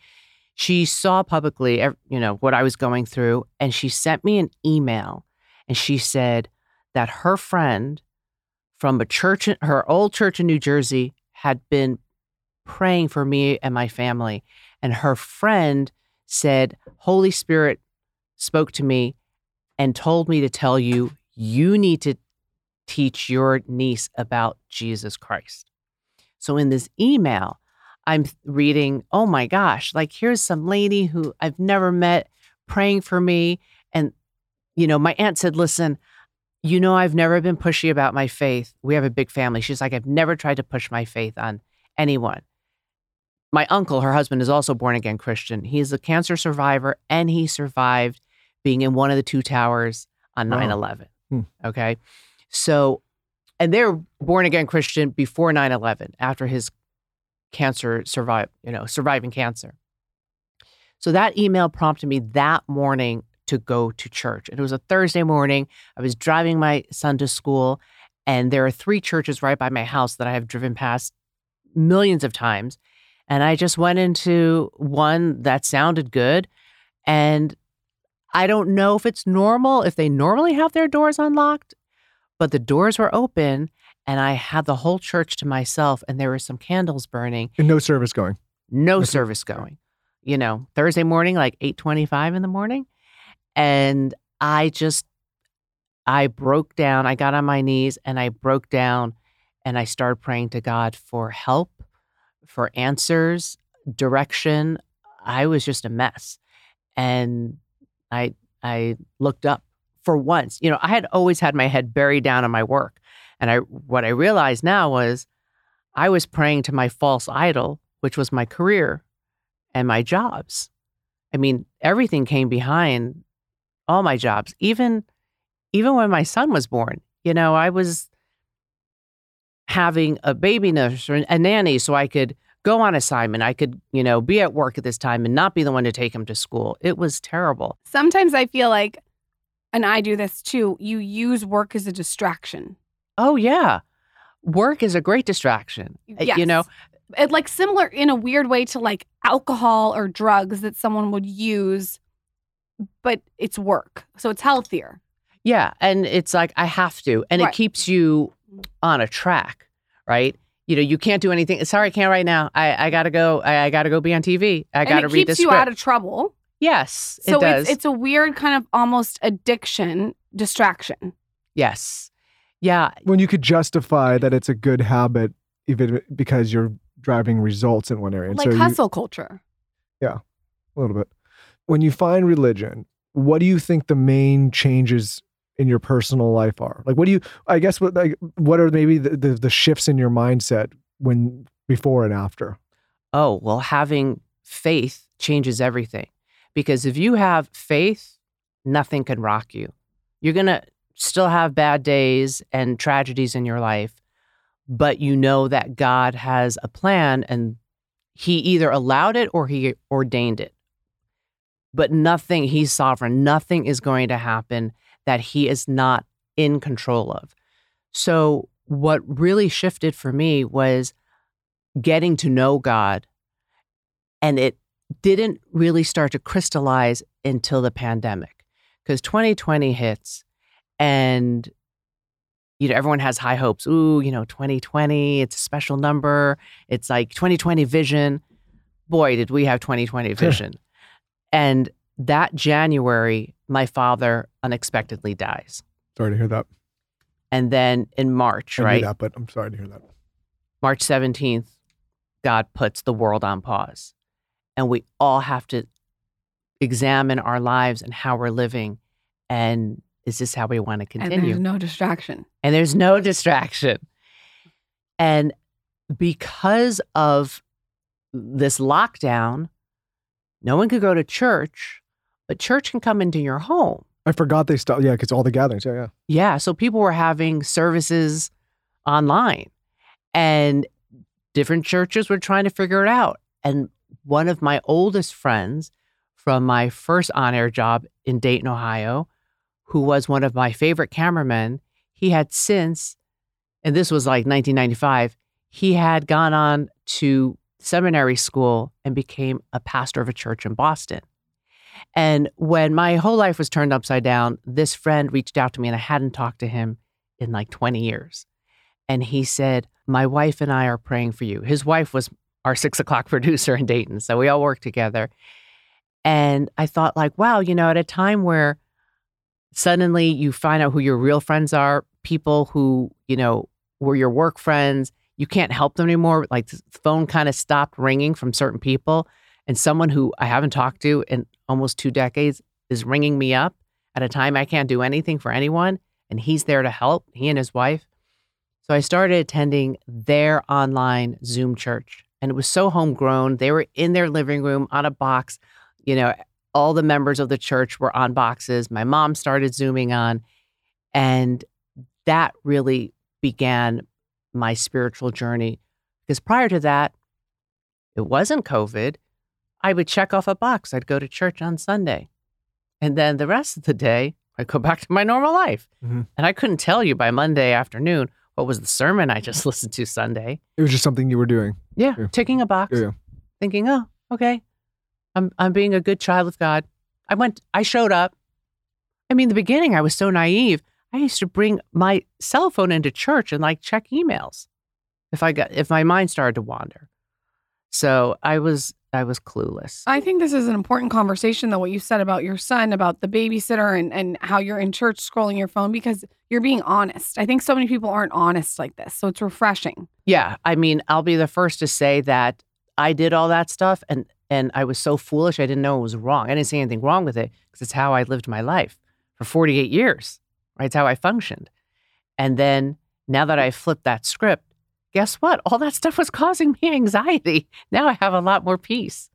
She saw publicly, you know, what I was going through, and she sent me an email and she said that her friend from a church, her old church in New Jersey, had been praying for me and my family. And her friend said, Holy Spirit spoke to me and told me to tell you, you need to teach your niece about Jesus Christ. So in this email, I'm reading, oh my gosh, like here's some lady who I've never met praying for me. And, you know, my aunt said, listen, you know, I've never been pushy about my faith. We have a big family. She's like, I've never tried to push my faith on anyone. My uncle, her husband, is also born again Christian. He's a cancer survivor and he survived being in one of the two towers on 9 11. Hmm. Okay. So, and they're born again Christian before 9 11, after his cancer survive, you know, surviving cancer. So that email prompted me that morning to go to church. And it was a Thursday morning. I was driving my son to school, and there are three churches right by my house that I have driven past millions of times. And I just went into one that sounded good. And I don't know if it's normal, if they normally have their doors unlocked, but the doors were open and I had the whole church to myself and there were some candles burning. And no service going. No service going. You know, Thursday morning, like 825 in the morning. And I just, I broke down. I got on my knees and I broke down and I started praying to God for help, for answers, direction. I was just a mess. And I I looked up for once. You know, I had always had my head buried down in my work. And I what I realized now was I was praying to my false idol, which was my career and my jobs. I mean, everything came behind all my jobs. Even even when my son was born, you know, I was having a baby nurse or a nanny so I could go on assignment. I could, you know, be at work at this time and not be the one to take him to school. It was terrible. Sometimes I feel like, and I do this too, you use work as a distraction. Oh, yeah. Work is a great distraction. Yes. You know, it, like similar in a weird way to like alcohol or drugs that someone would use, but it's work. So it's healthier. Yeah. And it's like, I have to. And Right. it keeps you on a track, right? You know, you can't do anything. Sorry, I can't right now. I, I gotta go. I, I gotta go be on TV. I and gotta it read keeps this you script. out of trouble. yes, So it does. it's it's a weird kind of almost addiction distraction. yes, yeah, When you could justify that it's a good habit, even because you're driving results in one area. And like so you- hustle culture. Yeah. A little bit. When you find religion, what do you think the main changes in your personal life are? Like, what do you? I guess what like what are maybe the the, the shifts in your mindset when before and after? oh, well, having faith changes everything. Because if you have faith, nothing can rock you. You're to still have bad days and tragedies in your life, but you know that God has a plan and he either allowed it or he ordained it. But nothing, he's sovereign, nothing is going to happen that he is not in control of. So, what really shifted for me was getting to know God. And it didn't really start to crystallize until the pandemic because 2020 hits and you know everyone has high hopes. Ooh you know 2020 it's a special number. It's like 2020 vision. Boy did we have 2020 vision and that January, my father unexpectedly dies. Sorry to hear that. And then in March, I knew right? that, but I'm sorry to hear that. March 17th, God puts the world on pause. And we all have to examine our lives and how we're living. And is this how we want to And continue? there's no distraction. and there's no distraction. And because of this lockdown, no one could go to church, but church can come into your home. I forgot they stopped. Yeah, because all the gatherings. Yeah, yeah. Yeah. So people were having services online and different churches were trying to figure it out. And one of my oldest friends from my first on air job in Dayton, Ohio, who was one of my favorite cameramen, he had since, and this was like 1995, he had gone on to seminary school and became a pastor of a church in Boston. And when my whole life was turned upside down, this friend reached out to me and I hadn't talked to him in like 20 years. And he said, My wife and I are praying for you. His wife was our [laughs] six o'clock producer in Dayton. So we all worked together. And I thought, like, wow, you know, at a time where suddenly you find out who your real friends are, people who, you know, were your work friends, you can't help them anymore. Like the phone kind of stopped ringing from certain people. And someone who I haven't talked to in almost two decades is ringing me up at a time I can't do anything for anyone. And he's there to help, he and his wife. So I started attending their online Zoom church. And it was so homegrown. They were in their living room on a box. You know, all the members of the church were on boxes. My mom started Zooming on. And that really began my spiritual journey. Because prior to that, it wasn't COVID. I would check off a box. I'd go to church on Sunday. And then the rest of the day, I'd go [laughs] back to my normal life. Mhm. And I couldn't tell you by Monday afternoon what was the sermon I just [laughs] listened to Sunday. It was just something you were doing. Yeah, Yeah. ticking a box, yeah. thinking, oh, okay, I'm I'm being a good child of God. I went, I showed up. I mean, the beginning, I was so naive. I used to bring my cell phone into church and like check emails if I got if my mind started to wander. So I was I was clueless. I think this is an important conversation, though, what you said about your son, about the babysitter and, and how you're in church scrolling your phone because you're being honest. I think so many people aren't honest like this. So it's refreshing. Yeah, I mean, I'll be the first to say that I did all that stuff and and I was so foolish I didn't know it was wrong. I didn't see anything wrong with it because it's how I lived my life for 48 years. Right? It's how I functioned. And then now that I flipped that script, guess what? All that stuff was causing me anxiety. Now I have a lot more peace.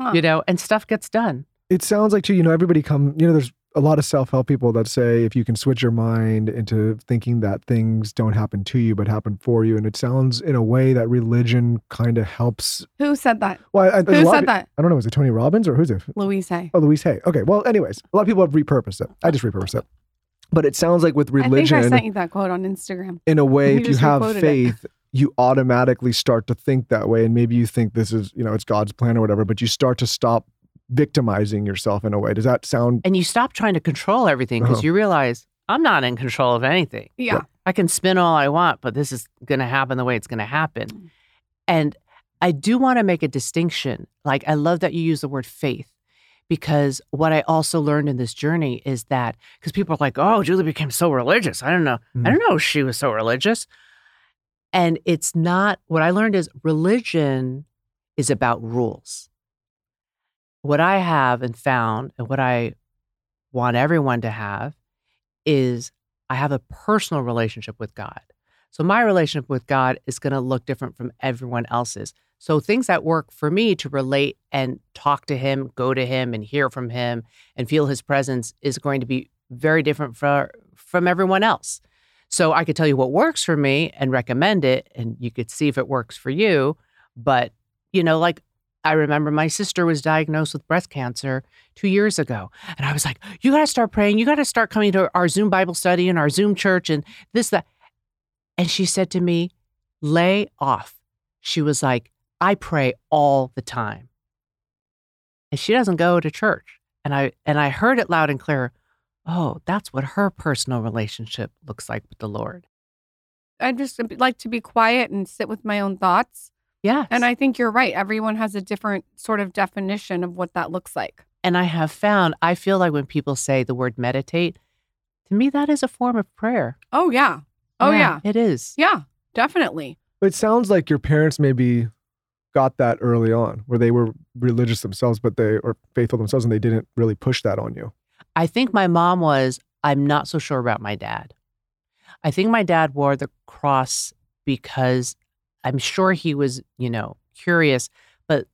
Huh. You know, and stuff gets done. It sounds like too, you know, everybody come, you know, there's a lot of self-help people that say if you can switch your mind into thinking that things don't happen to you but happen for you and it sounds in a way that religion kind of helps Who said that? well I, there's a Who said of- that? I don't know was it Tony Robbins or who's it Louise Hay. oh Louise Hay okay well anyways a lot of people have repurposed it I just repurposed it but it sounds like with religion, I think religion I sent you that quote on Instagram. in a way You if you have requoted it. faith you automatically start to think that way and maybe you think this is you know it's god's plan or whatever but you start to stop victimizing yourself in a way does that sound And you stop trying to control everything because Uh-huh. you realize I'm not in control of anything. Yeah. I can spin all I want, but this is going to happen the way it's going to happen. And I do want to make a distinction. Like, I love that you use the word faith because what I also learned in this journey is that because people are like, oh, Julie became so religious. I don't know. I mm-hmm. don't know if she was so religious. And it's not what I learned is religion is about rules. What I have and found, and what I want everyone to have, is I have a personal relationship with God. So my relationship with God is going to look different from everyone else's. So things that work for me to relate and talk to him, go to him and hear from him and feel his presence is going to be very different for, from everyone else. So I could tell you what works for me and recommend it and you could see if it works for you, but you know like I remember my sister was diagnosed with breast cancer two years ago. And I was like, you got to start praying. You got to start coming to our Zoom Bible study and our Zoom church and this, that. And she said to me, lay off. She was like, I pray all the time. And she doesn't go to church. And I and I heard it loud and clear. Oh, that's what her personal relationship looks like with the Lord. I just uh, like to be quiet and sit with my own thoughts. Yes. And I think you're right. Everyone has a different sort of definition of what that looks like. And I have found, I feel like when people say the word meditate, to me, that is a form of prayer. Oh, yeah. Oh, yeah. It is. Yeah, definitely. It sounds like your parents maybe got that early on, where they were religious themselves, but they or faithful themselves, and they didn't really push that on you. I think my mom was, I'm not so sure about my dad. I think my dad wore the cross because I'm sure he was, you know, curious, but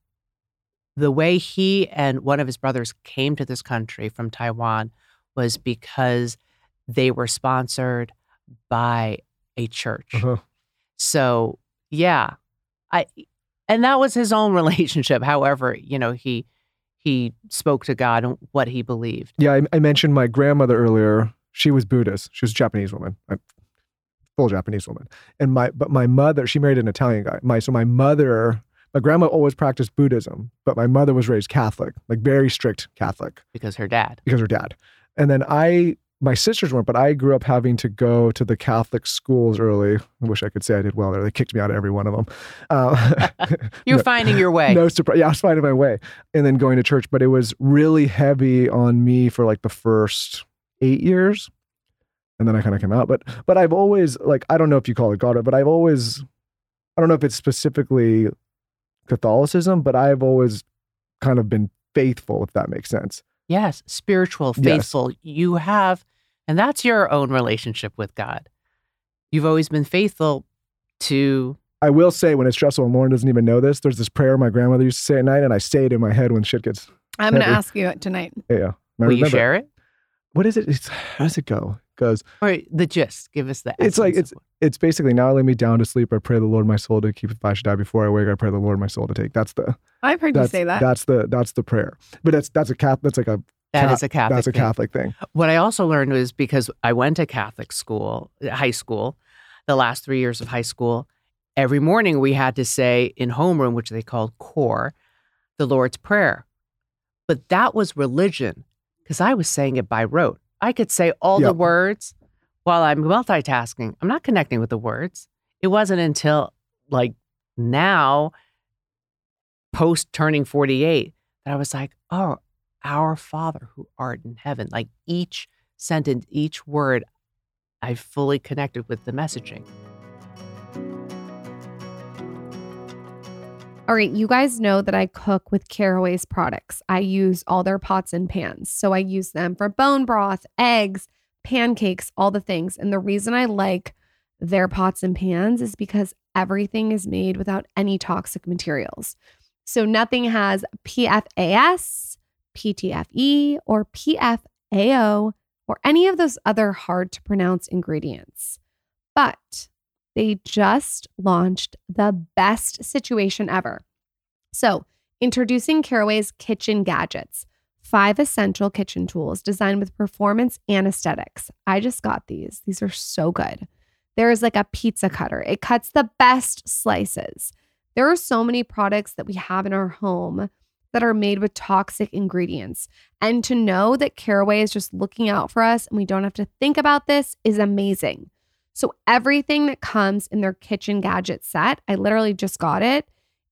the way he and one of his brothers came to this country from Taiwan was because they were sponsored by a church. Uh-huh. So, yeah. I and that was his own [laughs] relationship. However, you know, he he spoke to God and what he believed. Yeah, I, I mentioned my grandmother earlier. She was Buddhist. She was a Japanese woman, a full Japanese woman. And my but my mother, she married an Italian guy. My so my mother, my grandma always practiced Buddhism, but my mother was raised Catholic, like very strict Catholic because her dad. because her dad. And then I, my sisters weren't, but I grew up having to go to the Catholic schools early. I wish I could say I did well there. They kicked me out of every one of them. Uh, [laughs] You're no- finding your way. no surprise. Yeah, I was finding my way and then going to church, but it was really heavy on me for like the first eight years. And then I kind of came out. But but I've always like I don't know if you call it God, but I've always I don't know if it's specifically Catholicism, but I've always kind of been faithful, if that makes sense. Yes, spiritual, Yes. faithful. You have, and that's your own relationship with God. You've always been faithful to. I will say when it's stressful and Lauryn doesn't even know this, there's this prayer my grandmother used to say at night, and I say it in my head when shit gets I'm going to ask you tonight. yeah. yeah. I Will you share it? What is it? It's, how does it go? Because Or the gist? Give us the. It's like- it's of it's basically now lay me down to sleep. I pray the Lord my soul to keep if I should die before I wake. I pray the Lord my soul to take. That's the I've heard you say that. that's the that's the prayer. But that's that's a cat. That's like a That Ca- is a Catholic. that's a thing. Catholic thing. What I also learned was because I went to Catholic school, high school, the last three years of high school. Every morning we had to say in homeroom, which they called core, the Lord's Prayer. But that was religion because I was saying it by rote. I could say all Yep. the words while I'm multitasking. I'm not connecting with the words. It wasn't until like now, post turning 48, that I was like, oh, our Father who art in heaven. Like each sentence, each word, I fully connected with the messaging. All right, you guys know that I cook with Caraway's products. I use all their pots and pans. So I use them for bone broth, eggs, pancakes, all the things. And the reason I like their pots and pans is because everything is made without any toxic materials. So nothing has PFAS, PTFE, or PFAO, or any of those other hard to pronounce ingredients. But they just launched the best situation ever. So, introducing Caraway's kitchen gadgets, five essential kitchen tools designed with performance and aesthetics. I just got these. These are so good. There is like a pizza cutter, it cuts the best slices. There are so many products that we have in our home that are made with toxic ingredients. And to know that Caraway is just looking out for us and we don't have to think about this is amazing. So everything that comes in their kitchen gadget set, I literally just got it,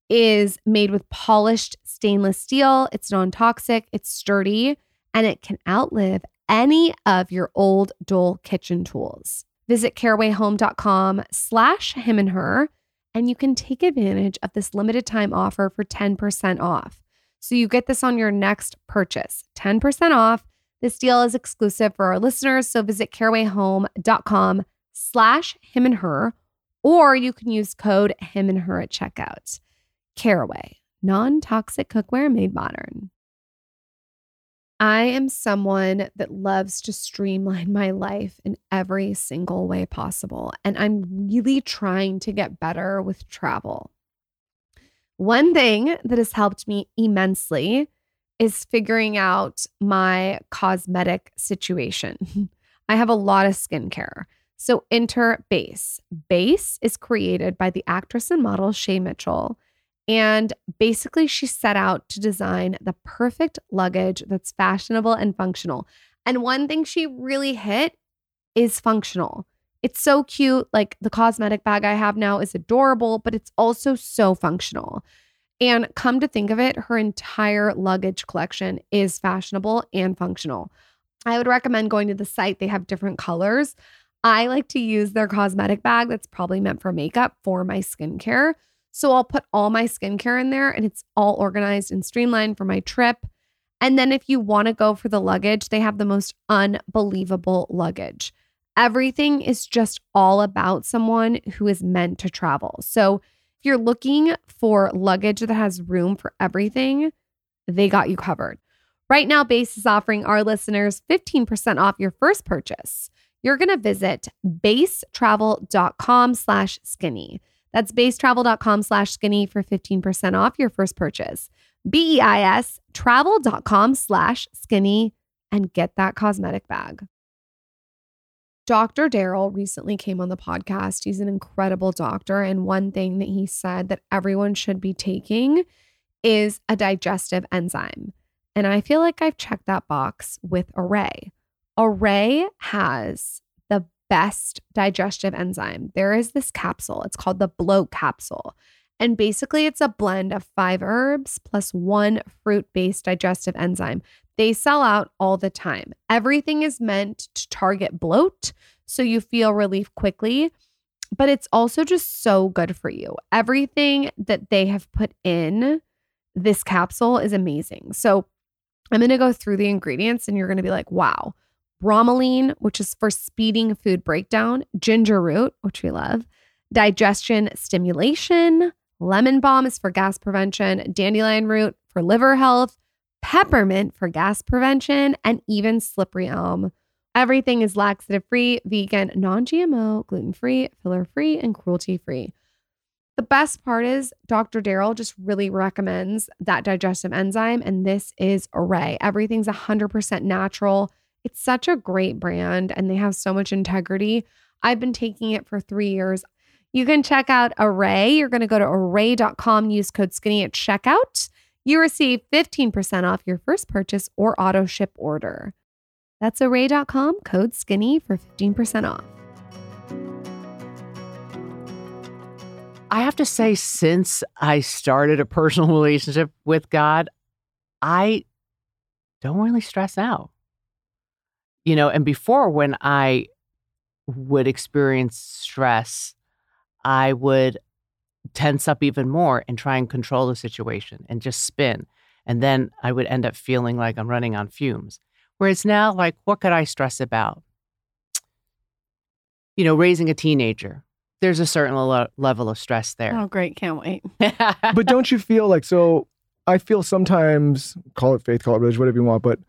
is made with polished stainless steel. It's non-toxic, it's sturdy, and it can outlive any of your old dull kitchen tools. Visit carawayhome.com slash him and her, and you can take advantage of this limited time offer for 10% off. So you get this on your next purchase, 10% off. This deal is exclusive for our listeners. So visit carawayhome.com slash him and her, or you can use code him and her at checkout. Caraway, non toxic cookware made modern. I am someone that loves to streamline my life in every single way possible. And I'm really trying to get better with travel. One thing that has helped me immensely is figuring out my cosmetic situation. [laughs] I have a lot of skincare. So enter Béis. Béis is created by the actress and model Shay Mitchell. And basically, she set out to design the perfect luggage that's fashionable and functional. And one thing she really hit is functional. It's so cute. Like the cosmetic bag I have now is adorable, but it's also so functional. And come to think of it, her entire luggage collection is fashionable and functional. I would recommend going to the site. They have different colors. I like to use their cosmetic bag that's probably meant for makeup for my skincare. So I'll put all my skincare in there and it's all organized and streamlined for my trip. And then if you want to go for the luggage, they have the most unbelievable luggage. Everything is just all about someone who is meant to travel. So if you're looking for luggage that has room for everything, they got you covered. Right now, Béis is offering our listeners 15% off your first purchase. You're going to visit beistravel.com slash skinny. That's beistravel.com slash skinny for 15% off your first purchase. B-E-I-S travel.com slash skinny and get that cosmetic bag. Dr. Daryl recently came on the podcast. He's an incredible doctor. And one thing that he said that everyone should be taking is a digestive enzyme. And I feel like I've checked that box with Arrae. Arrae has the best digestive enzyme. There is this capsule, it's called the bloat capsule. And basically, it's a blend of five herbs plus one fruit based digestive enzyme. They sell out all the time. Everything is meant to target bloat so you feel relief quickly, but it's also just so good for you. Everything that they have put in this capsule is amazing. So I'm going to go through the ingredients and you're going to be like, wow. Bromelain, which is for speeding food breakdown, ginger root, which we love, digestion stimulation, lemon balm is for gas prevention, dandelion root for liver health, peppermint for gas prevention, and even slippery elm. Everything is laxative free, vegan, non GMO, gluten free, filler free, and cruelty free. The best part is Dr. Daryl just really recommends that digestive enzyme, and this is Arrae. Everything's 100% natural. It's such a great brand, and they have so much integrity. I've been taking it for three years. You can check out Arrae. You're going to go to arrae.com, use code skinny at checkout. You receive 15% off your first purchase or auto ship order. That's arrae.com, code skinny for 15% off. I have to say, since I started a personal [laughs] relationship with God, I don't really stress out. You know, and before when I would experience stress, I would tense up even more and try and control the situation and just spin. And then I would end up feeling like I'm running on fumes. Whereas now, like, what could I stress about? You know, raising a teenager, there's a certain le- level of stress there. Oh, great. Can't wait. [laughs] but don't you feel like so? I feel sometimes call it faith, call it religion, whatever you want. But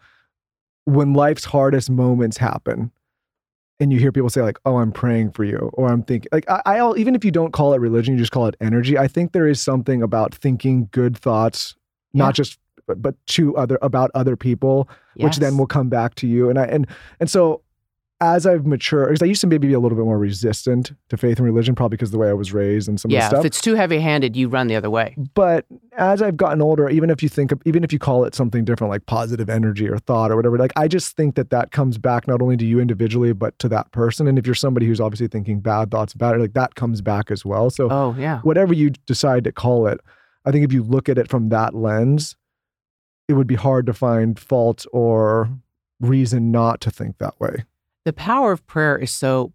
when life's hardest moments happen, and you hear people say like, "Oh, I'm praying for you," or "I'm thinking," like I, I even if you don't call it religion, you just call it energy. I think there is something about thinking good thoughts, Yeah. not just but, but to other about other people, which then will come back to you. And I and and so as I've matured, because I used to maybe be a little bit more resistant to faith and religion, probably because of the way I was raised and some of the yeah, stuff. if it's too heavy-handed, you run the other way. But as I've gotten older, even if you think, of, even if you call it something different, like positive energy or thought or whatever, like I just think that that comes back not only to you individually, but to that person. And if you're somebody who's obviously thinking bad thoughts about it, like that comes back as well. So Oh, yeah. whatever you decide to call it, I think if you look at it from that lens, it would be hard to find fault or reason not to think that way. The power of prayer is so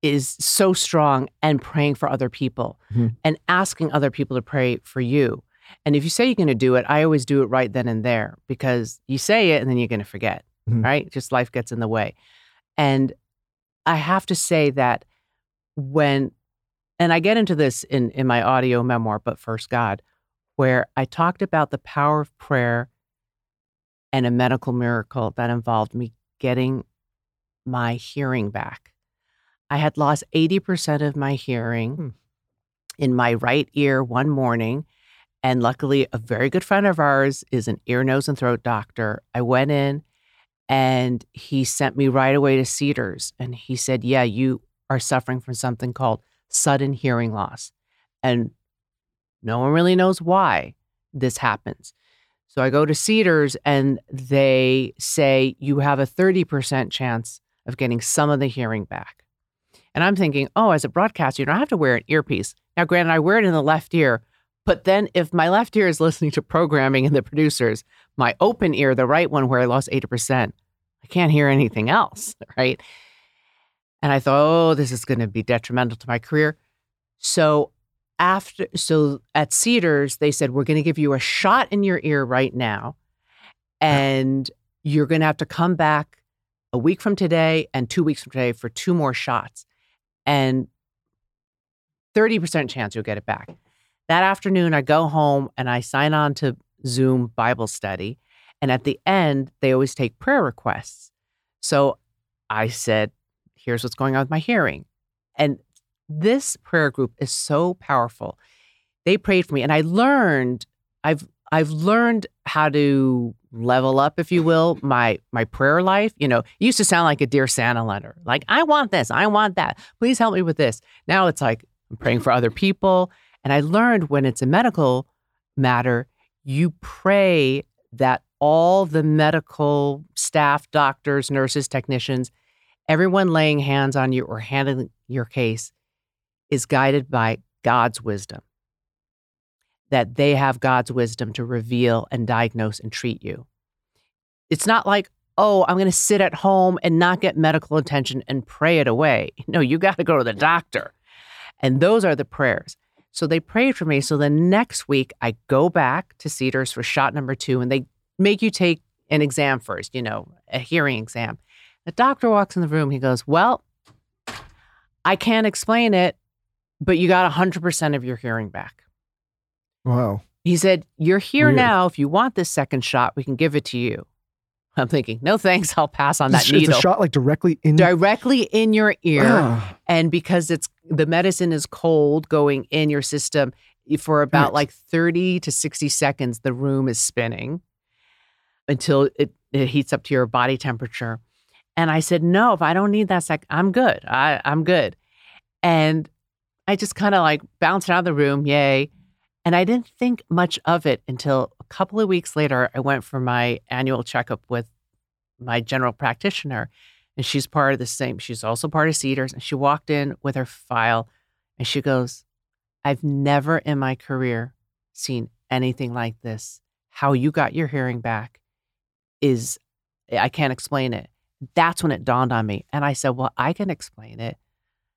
is so strong and praying for other people Mhm. and asking other people to pray for you. And if you say you're going to do it, I always do it right then and there because you say it and then you're going to forget, Mhm. right? Just life gets in the way. And I have to say that when and I get into this in in my audio memoir but first God where I talked about the power of prayer and a medical miracle that involved me getting my hearing back. I had lost 80% of my hearing Hmm. in my right ear one morning. And luckily, a very good friend of ours is an ear, nose, and throat doctor. I went in and he sent me right away to Cedars. And he said, Yeah, you are suffering from something called sudden hearing loss. And no one really knows why this happens. So I go to Cedars and they say you have a 30% chance of getting some of the hearing back. And I'm thinking, oh, as a broadcaster, you don't have to wear an earpiece. Now, granted, I wear it in the left ear, But then if my left ear is listening to programming and the producers, my open ear, the right one where I lost 80%, I can't hear anything else, [laughs] right? And I thought, oh, this is going to be detrimental to my career. So after so at Cedars, they said, we're going to give you a shot in your ear right now. Uh-huh. And you're going to have to come back a week from today and two weeks from today for two more shots. And 30% chance you'll get it back. That afternoon, I go home and I sign on to Zoom Bible study. And at the end, they always take prayer requests. So I said, here's what's going on with my hearing. And this prayer group is so powerful. They prayed for me and I learned I've I've learned how to level up if you will my my prayer life. You know, used to sound like a dear Santa letter. Like I want this, I want that. Please help me with this. Now it's like I'm praying for other people and I learned when it's a medical matter, you pray that all the medical staff, doctors, nurses, technicians, everyone laying hands on you or handling your case is guided by God's wisdom. That they have God's wisdom to reveal and diagnose and treat you. It's not like, oh, I'm going to sit at home and not get medical attention and pray it away. [laughs] No, you got to go to the doctor. And those are the prayers. So they prayed for me. So the next week, I go back to Cedars for shot number two, and they make you take an exam first, you know, a hearing exam. The doctor walks in the room. He goes, Well, I can't explain it, but you got 100% of your hearing back. Wow. He said, You're here Weird. now. If you want this second shot, we can give it to you. I'm thinking, No thanks. I'll pass on that It's, it's a shot like directly in. Directly in your ear. Ah, And because it's the medicine is cold going in your system for about Right. like 30 to 60 seconds, the room is spinning until it, it heats up to your body temperature. And I said, no, if I don't need that sec, I'm good. I, I'm good. And I just kind of like bounced out of the room, yay. And I didn't think much of it until a couple of weeks later. I went for my annual checkup with my general practitioner and she's part of the same. She's also part of Cedars. And she walked in with her file and she goes, I've never in my career seen anything like this. How you got your hearing back is, I can't explain it. That's when it dawned on me. And I said, Well, I can explain it.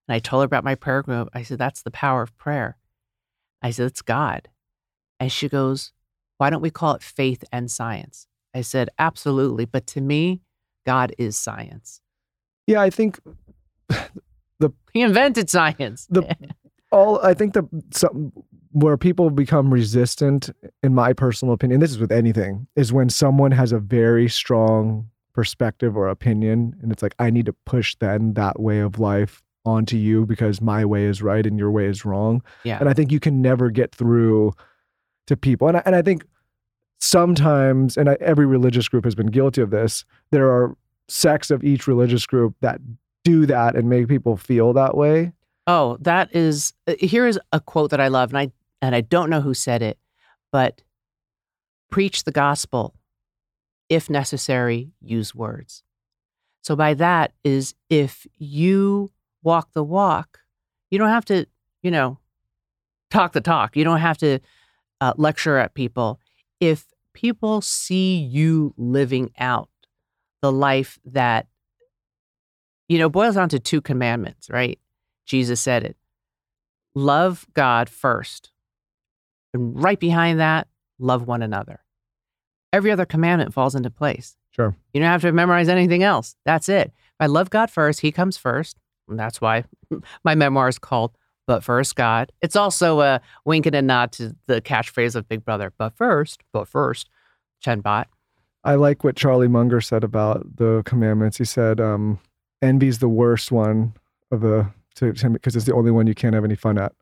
And I told her about my prayer group. I said, That's the power of prayer. I said, It's God. And she goes, Why don't we call it faith and science? I said, Absolutely. But to me, God is science. yeah, I think [sighs] the. He invented science. The- [laughs] all I think the some where people become resistant, in my personal opinion, this is with anything, is when someone has a very strong perspective or opinion, and it's like I need to push then that way of life onto you because my way is right and your way is wrong. Yeah. And I think you can never get through to people. And I, and I think sometimes, and I, every religious group has been guilty of this, there are sects of each religious group that do that and make people feel that way. Oh, that is uh, here is a quote that I love, and I and I don't know who said it, but preach the gospel. If necessary, use words. So by that is if you walk the walk, you don't have to, you know, talk the talk. You don't have to uh, lecture at people. If people see you living out the life that, you know, boils down to two commandments, right? Jesus said it. Love God first. And right behind that, love one another. Every other commandment falls into place. Sure. You don't have to memorize anything else. That's it. If I love God first, He comes first. And that's why [laughs] my memoir is called But First God. It's also a wink and a nod to the catchphrase of Big Brother, but first, but first, Chenbot. I like what Charlie Munger said about the commandments. He said, um, envy's the worst one of the because it's the only one you can't have any fun at.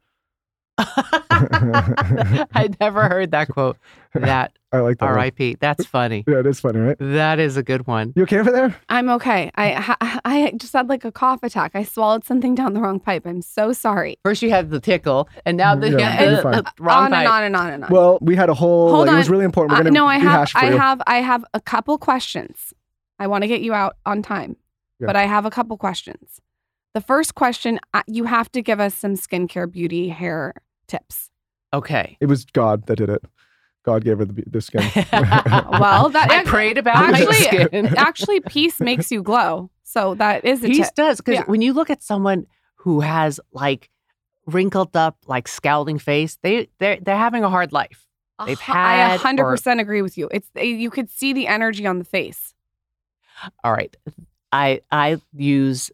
[laughs] I never heard that quote. That [laughs] I like that. one. R.I.P. That's funny. Yeah, it is funny, right? That is a good one. You okay over there? I'm okay. I I just had like a cough attack. I swallowed something down the wrong pipe. I'm so sorry. First you had the tickle, and now the, Yeah, the- [laughs] you're the wrong on pipe. and on and on and on. Well, we had a whole. Hold like, It was really important. We're Uh, gonna no, I have for I you. have I have a couple questions. I want to get you out on time, Yeah. but I have a couple questions. The first question, uh, you have to give us some skincare, beauty, hair tips. Okay. It was God that did it. God gave her the, the skin. [laughs] Well, that I ac- prayed about my actually, skin. [laughs] actually, peace makes you glow. So that is a Peace tip. does because Yeah. when you look at someone who has like wrinkled up, like scowling face, they they're they're having a hard life. They've A I had or- hundred percent agree with you. It's you could see the energy on the face. All right, I I use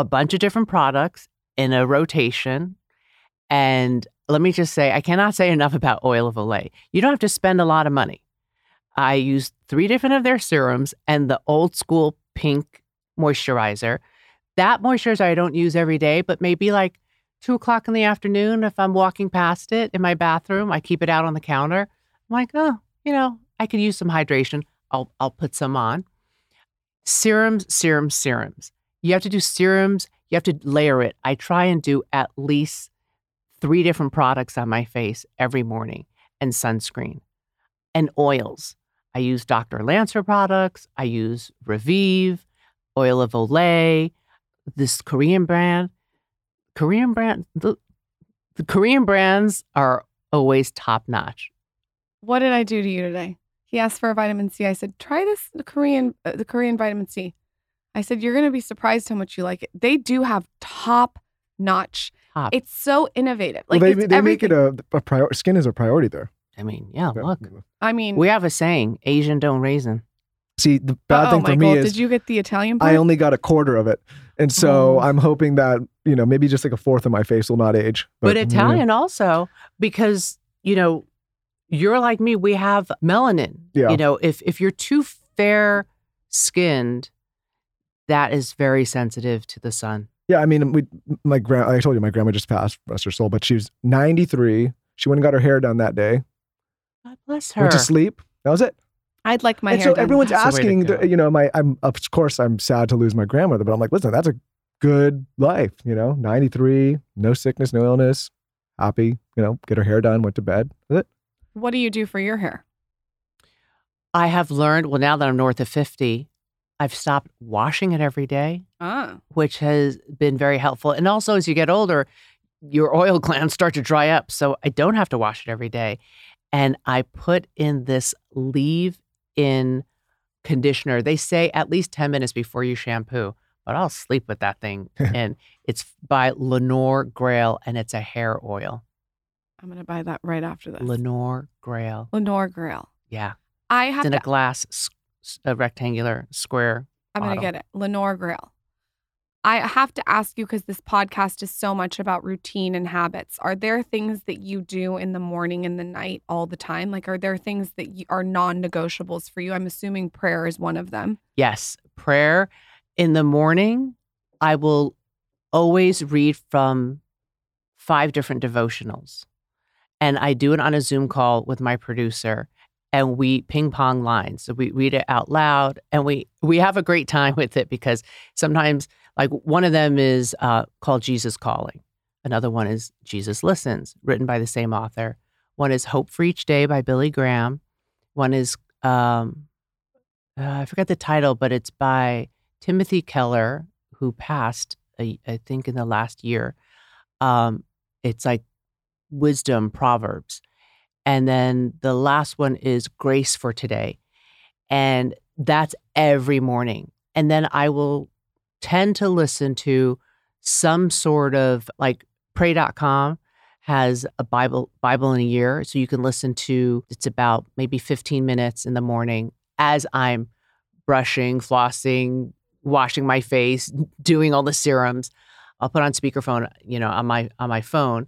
a bunch of different products in a rotation, and let me just say, I cannot say enough about oil of Olay. You don't have to spend a lot of money. I use three different of their serums and the old school pink moisturizer. That moisturizer I don't use every day, but maybe like two o'clock in the afternoon, if I'm walking past it in my bathroom, I keep it out on the counter. I'm like, oh, you know, I could use some hydration. I'll I'll put some on. Serums, serums, serums. You have to do serums. You have to layer it. I try and do at least three different products on my face every morning and sunscreen and oils. I use Dr. Lancer products. I use Revive, Oil of Olay, this Korean brand. Korean brand, the, the Korean brands are always top notch. What did I do to you today? He asked for a vitamin C. I said, "Try this the Korean uh, the Korean vitamin C." I said, "You're going to be surprised how much you like it. They do have top notch. Top. It's so innovative. well, Like they, they make it a, a priority. Skin is a priority there. I mean, yeah, Yeah. look. I mean, We have a saying, Asian don't raisin. See, the bad uh-oh, thing for Michael, me is did you get the Italian part? I only got a quarter of it. And so Oh. I'm hoping that, you know, maybe just like a fourth of my face will not age. But, yeah. Mm-hmm. Italian also, because, you know, you're like me, we have melanin. Yeah. You know, if if you're too fair skinned, that is very sensitive to the sun. Yeah, I mean, we, my grand, I told you my grandma just passed, rest her soul, but she was 93. She went and got her hair done that day. God bless her. Went to sleep. That was it. I'd like my and hair so done. everyone's That's the way to asking, the- you know, my, I'm of course I'm sad to lose my grandmother, but I'm like, listen, that's a good life, you know, 93, no sickness, no illness, happy, you know, get her hair done, went to bed. That's it. What do you do for your hair? I have learned, well, now that I'm north of 50, I've stopped washing it every day, Ah, which has been very helpful. And also, as you get older, your [laughs] oil glands start to dry up. So I don't have to wash it every day. And I put in this leave in conditioner. They say at least 10 minutes before you shampoo, but I'll sleep with that thing. [laughs] and it's by Leonor Greyl and it's a hair oil. I'm gonna buy that right after this. Leonor Greyl. Leonor Greyl. Yeah. I It's have in to. a glass, s- s- a rectangular square. I'm gonna get it. Leonor Greyl. I have to ask you because this podcast is so much about routine and habits. Are there things that you do in the morning and the night all the time? Like, are there things that you, are non-negotiables for you? I'm assuming prayer is one of them. Yes, prayer in the morning. I will always read from five different devotionals. And I do it on a Zoom call with my producer and we ping pong lines. So we read it out loud and we we have a great time with it because sometimes like one of them is uh, called Jesus Calling. Another one is Jesus Listens, written by the same author. One is Hope for Each Day by Billy Graham. One is um, uh, I forgot the title, but it's by Timothy Keller, who passed, I I think, in the last year. Um, it's like wisdom proverbs. And then the last one is Grace for Today. And that's every morning. And then I will tend to listen to some sort of like pray.com has a Bible Bible in a year. So you can listen to it's about maybe 15 minutes in the morning as I'm brushing, flossing, washing my face, doing all the serums. I'll put on speakerphone, you know, on my on my phone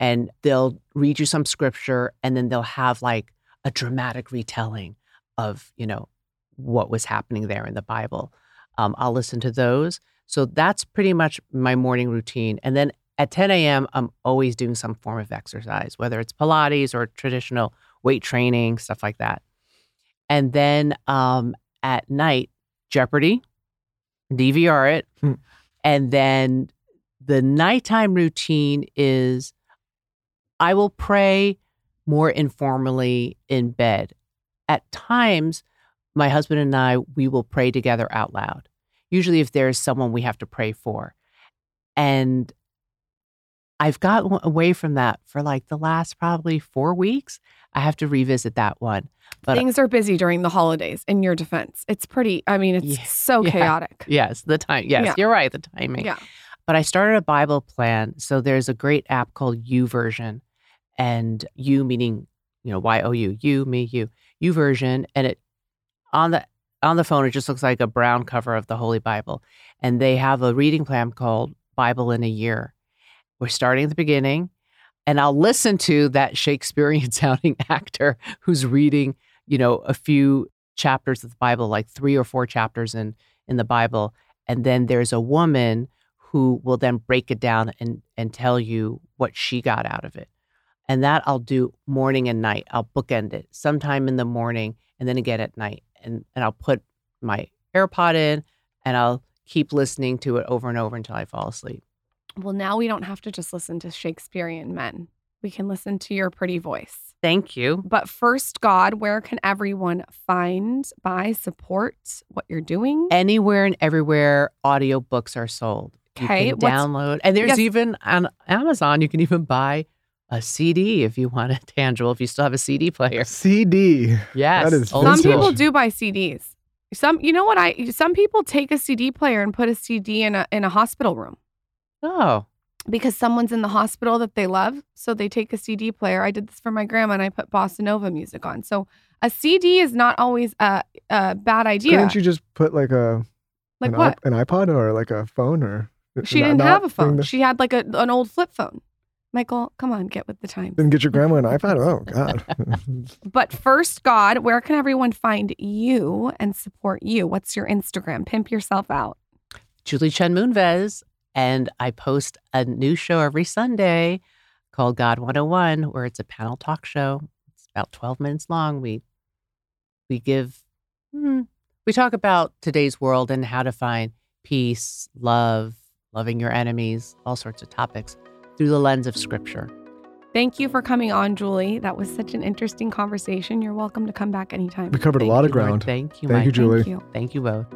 and they'll read you some scripture and then they'll have like a dramatic retelling of, you know, what was happening there in the Bible. Um, I'll listen to those. So that's pretty much my morning routine. And then at 10 a.m., I'm always doing some form of exercise, whether it's Pilates or traditional weight training, stuff like that. And then um, at night, Jeopardy, DVR it. Hmm. And then the nighttime routine is I will pray more informally in bed. At times, my husband and I, we will pray together out loud. Usually, if there's someone we have to pray for. And I've gotten away from that for like the last probably four weeks. I have to revisit that one. But Things are busy during the holidays. In your defense, it's pretty. I mean, it's Yeah, so yeah. chaotic. yes, the time. Yes, Yeah. you're right. The timing. Yeah. But I started a Bible plan. So there's a great app called YouVersion, and U meaning you know Y O U, you, me, you, YouVersion, and it on the on the phone it just looks like a brown cover of the Holy Bible, and they have a reading plan called Bible in a Year. We're starting at the beginning, and I'll listen to that Shakespearean [laughs] sounding actor who's reading, you know, a few chapters of the Bible, like three or four chapters in in the Bible, and then there's a woman who will then break it down and and tell you what she got out of it. And that I'll do morning and night. I'll bookend it sometime in the morning and then again at night. And and I'll put my AirPod in and I'll keep listening to it over and over until I fall asleep. Well, now we don't have to just listen to Shakespearean men. We can listen to your pretty voice. Thank you. But first, God, where can everyone find, buy, support what you're doing? Anywhere and everywhere audiobooks are sold. Okay, You can download. And there's Yes. even on Amazon, you can even buy a CD if you want it [laughs] tangible, if you still have a CD player. CD. Yes. That is Some vintage. people do buy CDs. Some, you know what I? Some people take a CD player and put a CD in a in a hospital room Oh, because someone's in the hospital that they love. So they take a CD player. I did this for my grandma and I put bossa nova music on. So a CD is not always a, a bad idea. Couldn't you just put like a like an, what? iP- an iPod or like a phone or? She not- didn't not have a phone. the- She had like a, an old flip phone. Michael, come on, get with the times. Didn't get your grandma an iPad? Oh God. [laughs] [laughs] But first, God, where can everyone find you and support you? What's your Instagram? Pimp yourself out. Julie Chen Moonves, and I post a new show every Sunday called God 101, where it's a panel talk show. It's about 12 minutes long. We we give hmm, we talk about today's world and how to find peace, love, loving your enemies, all sorts of topics through the lens of scripture. Thank you for coming on, Julie. That was such an interesting conversation. You're welcome to come back anytime. we covered a Thank lot of you, Lord. ground. Thank you, Thank you, Julie. Thank you. Thank you both.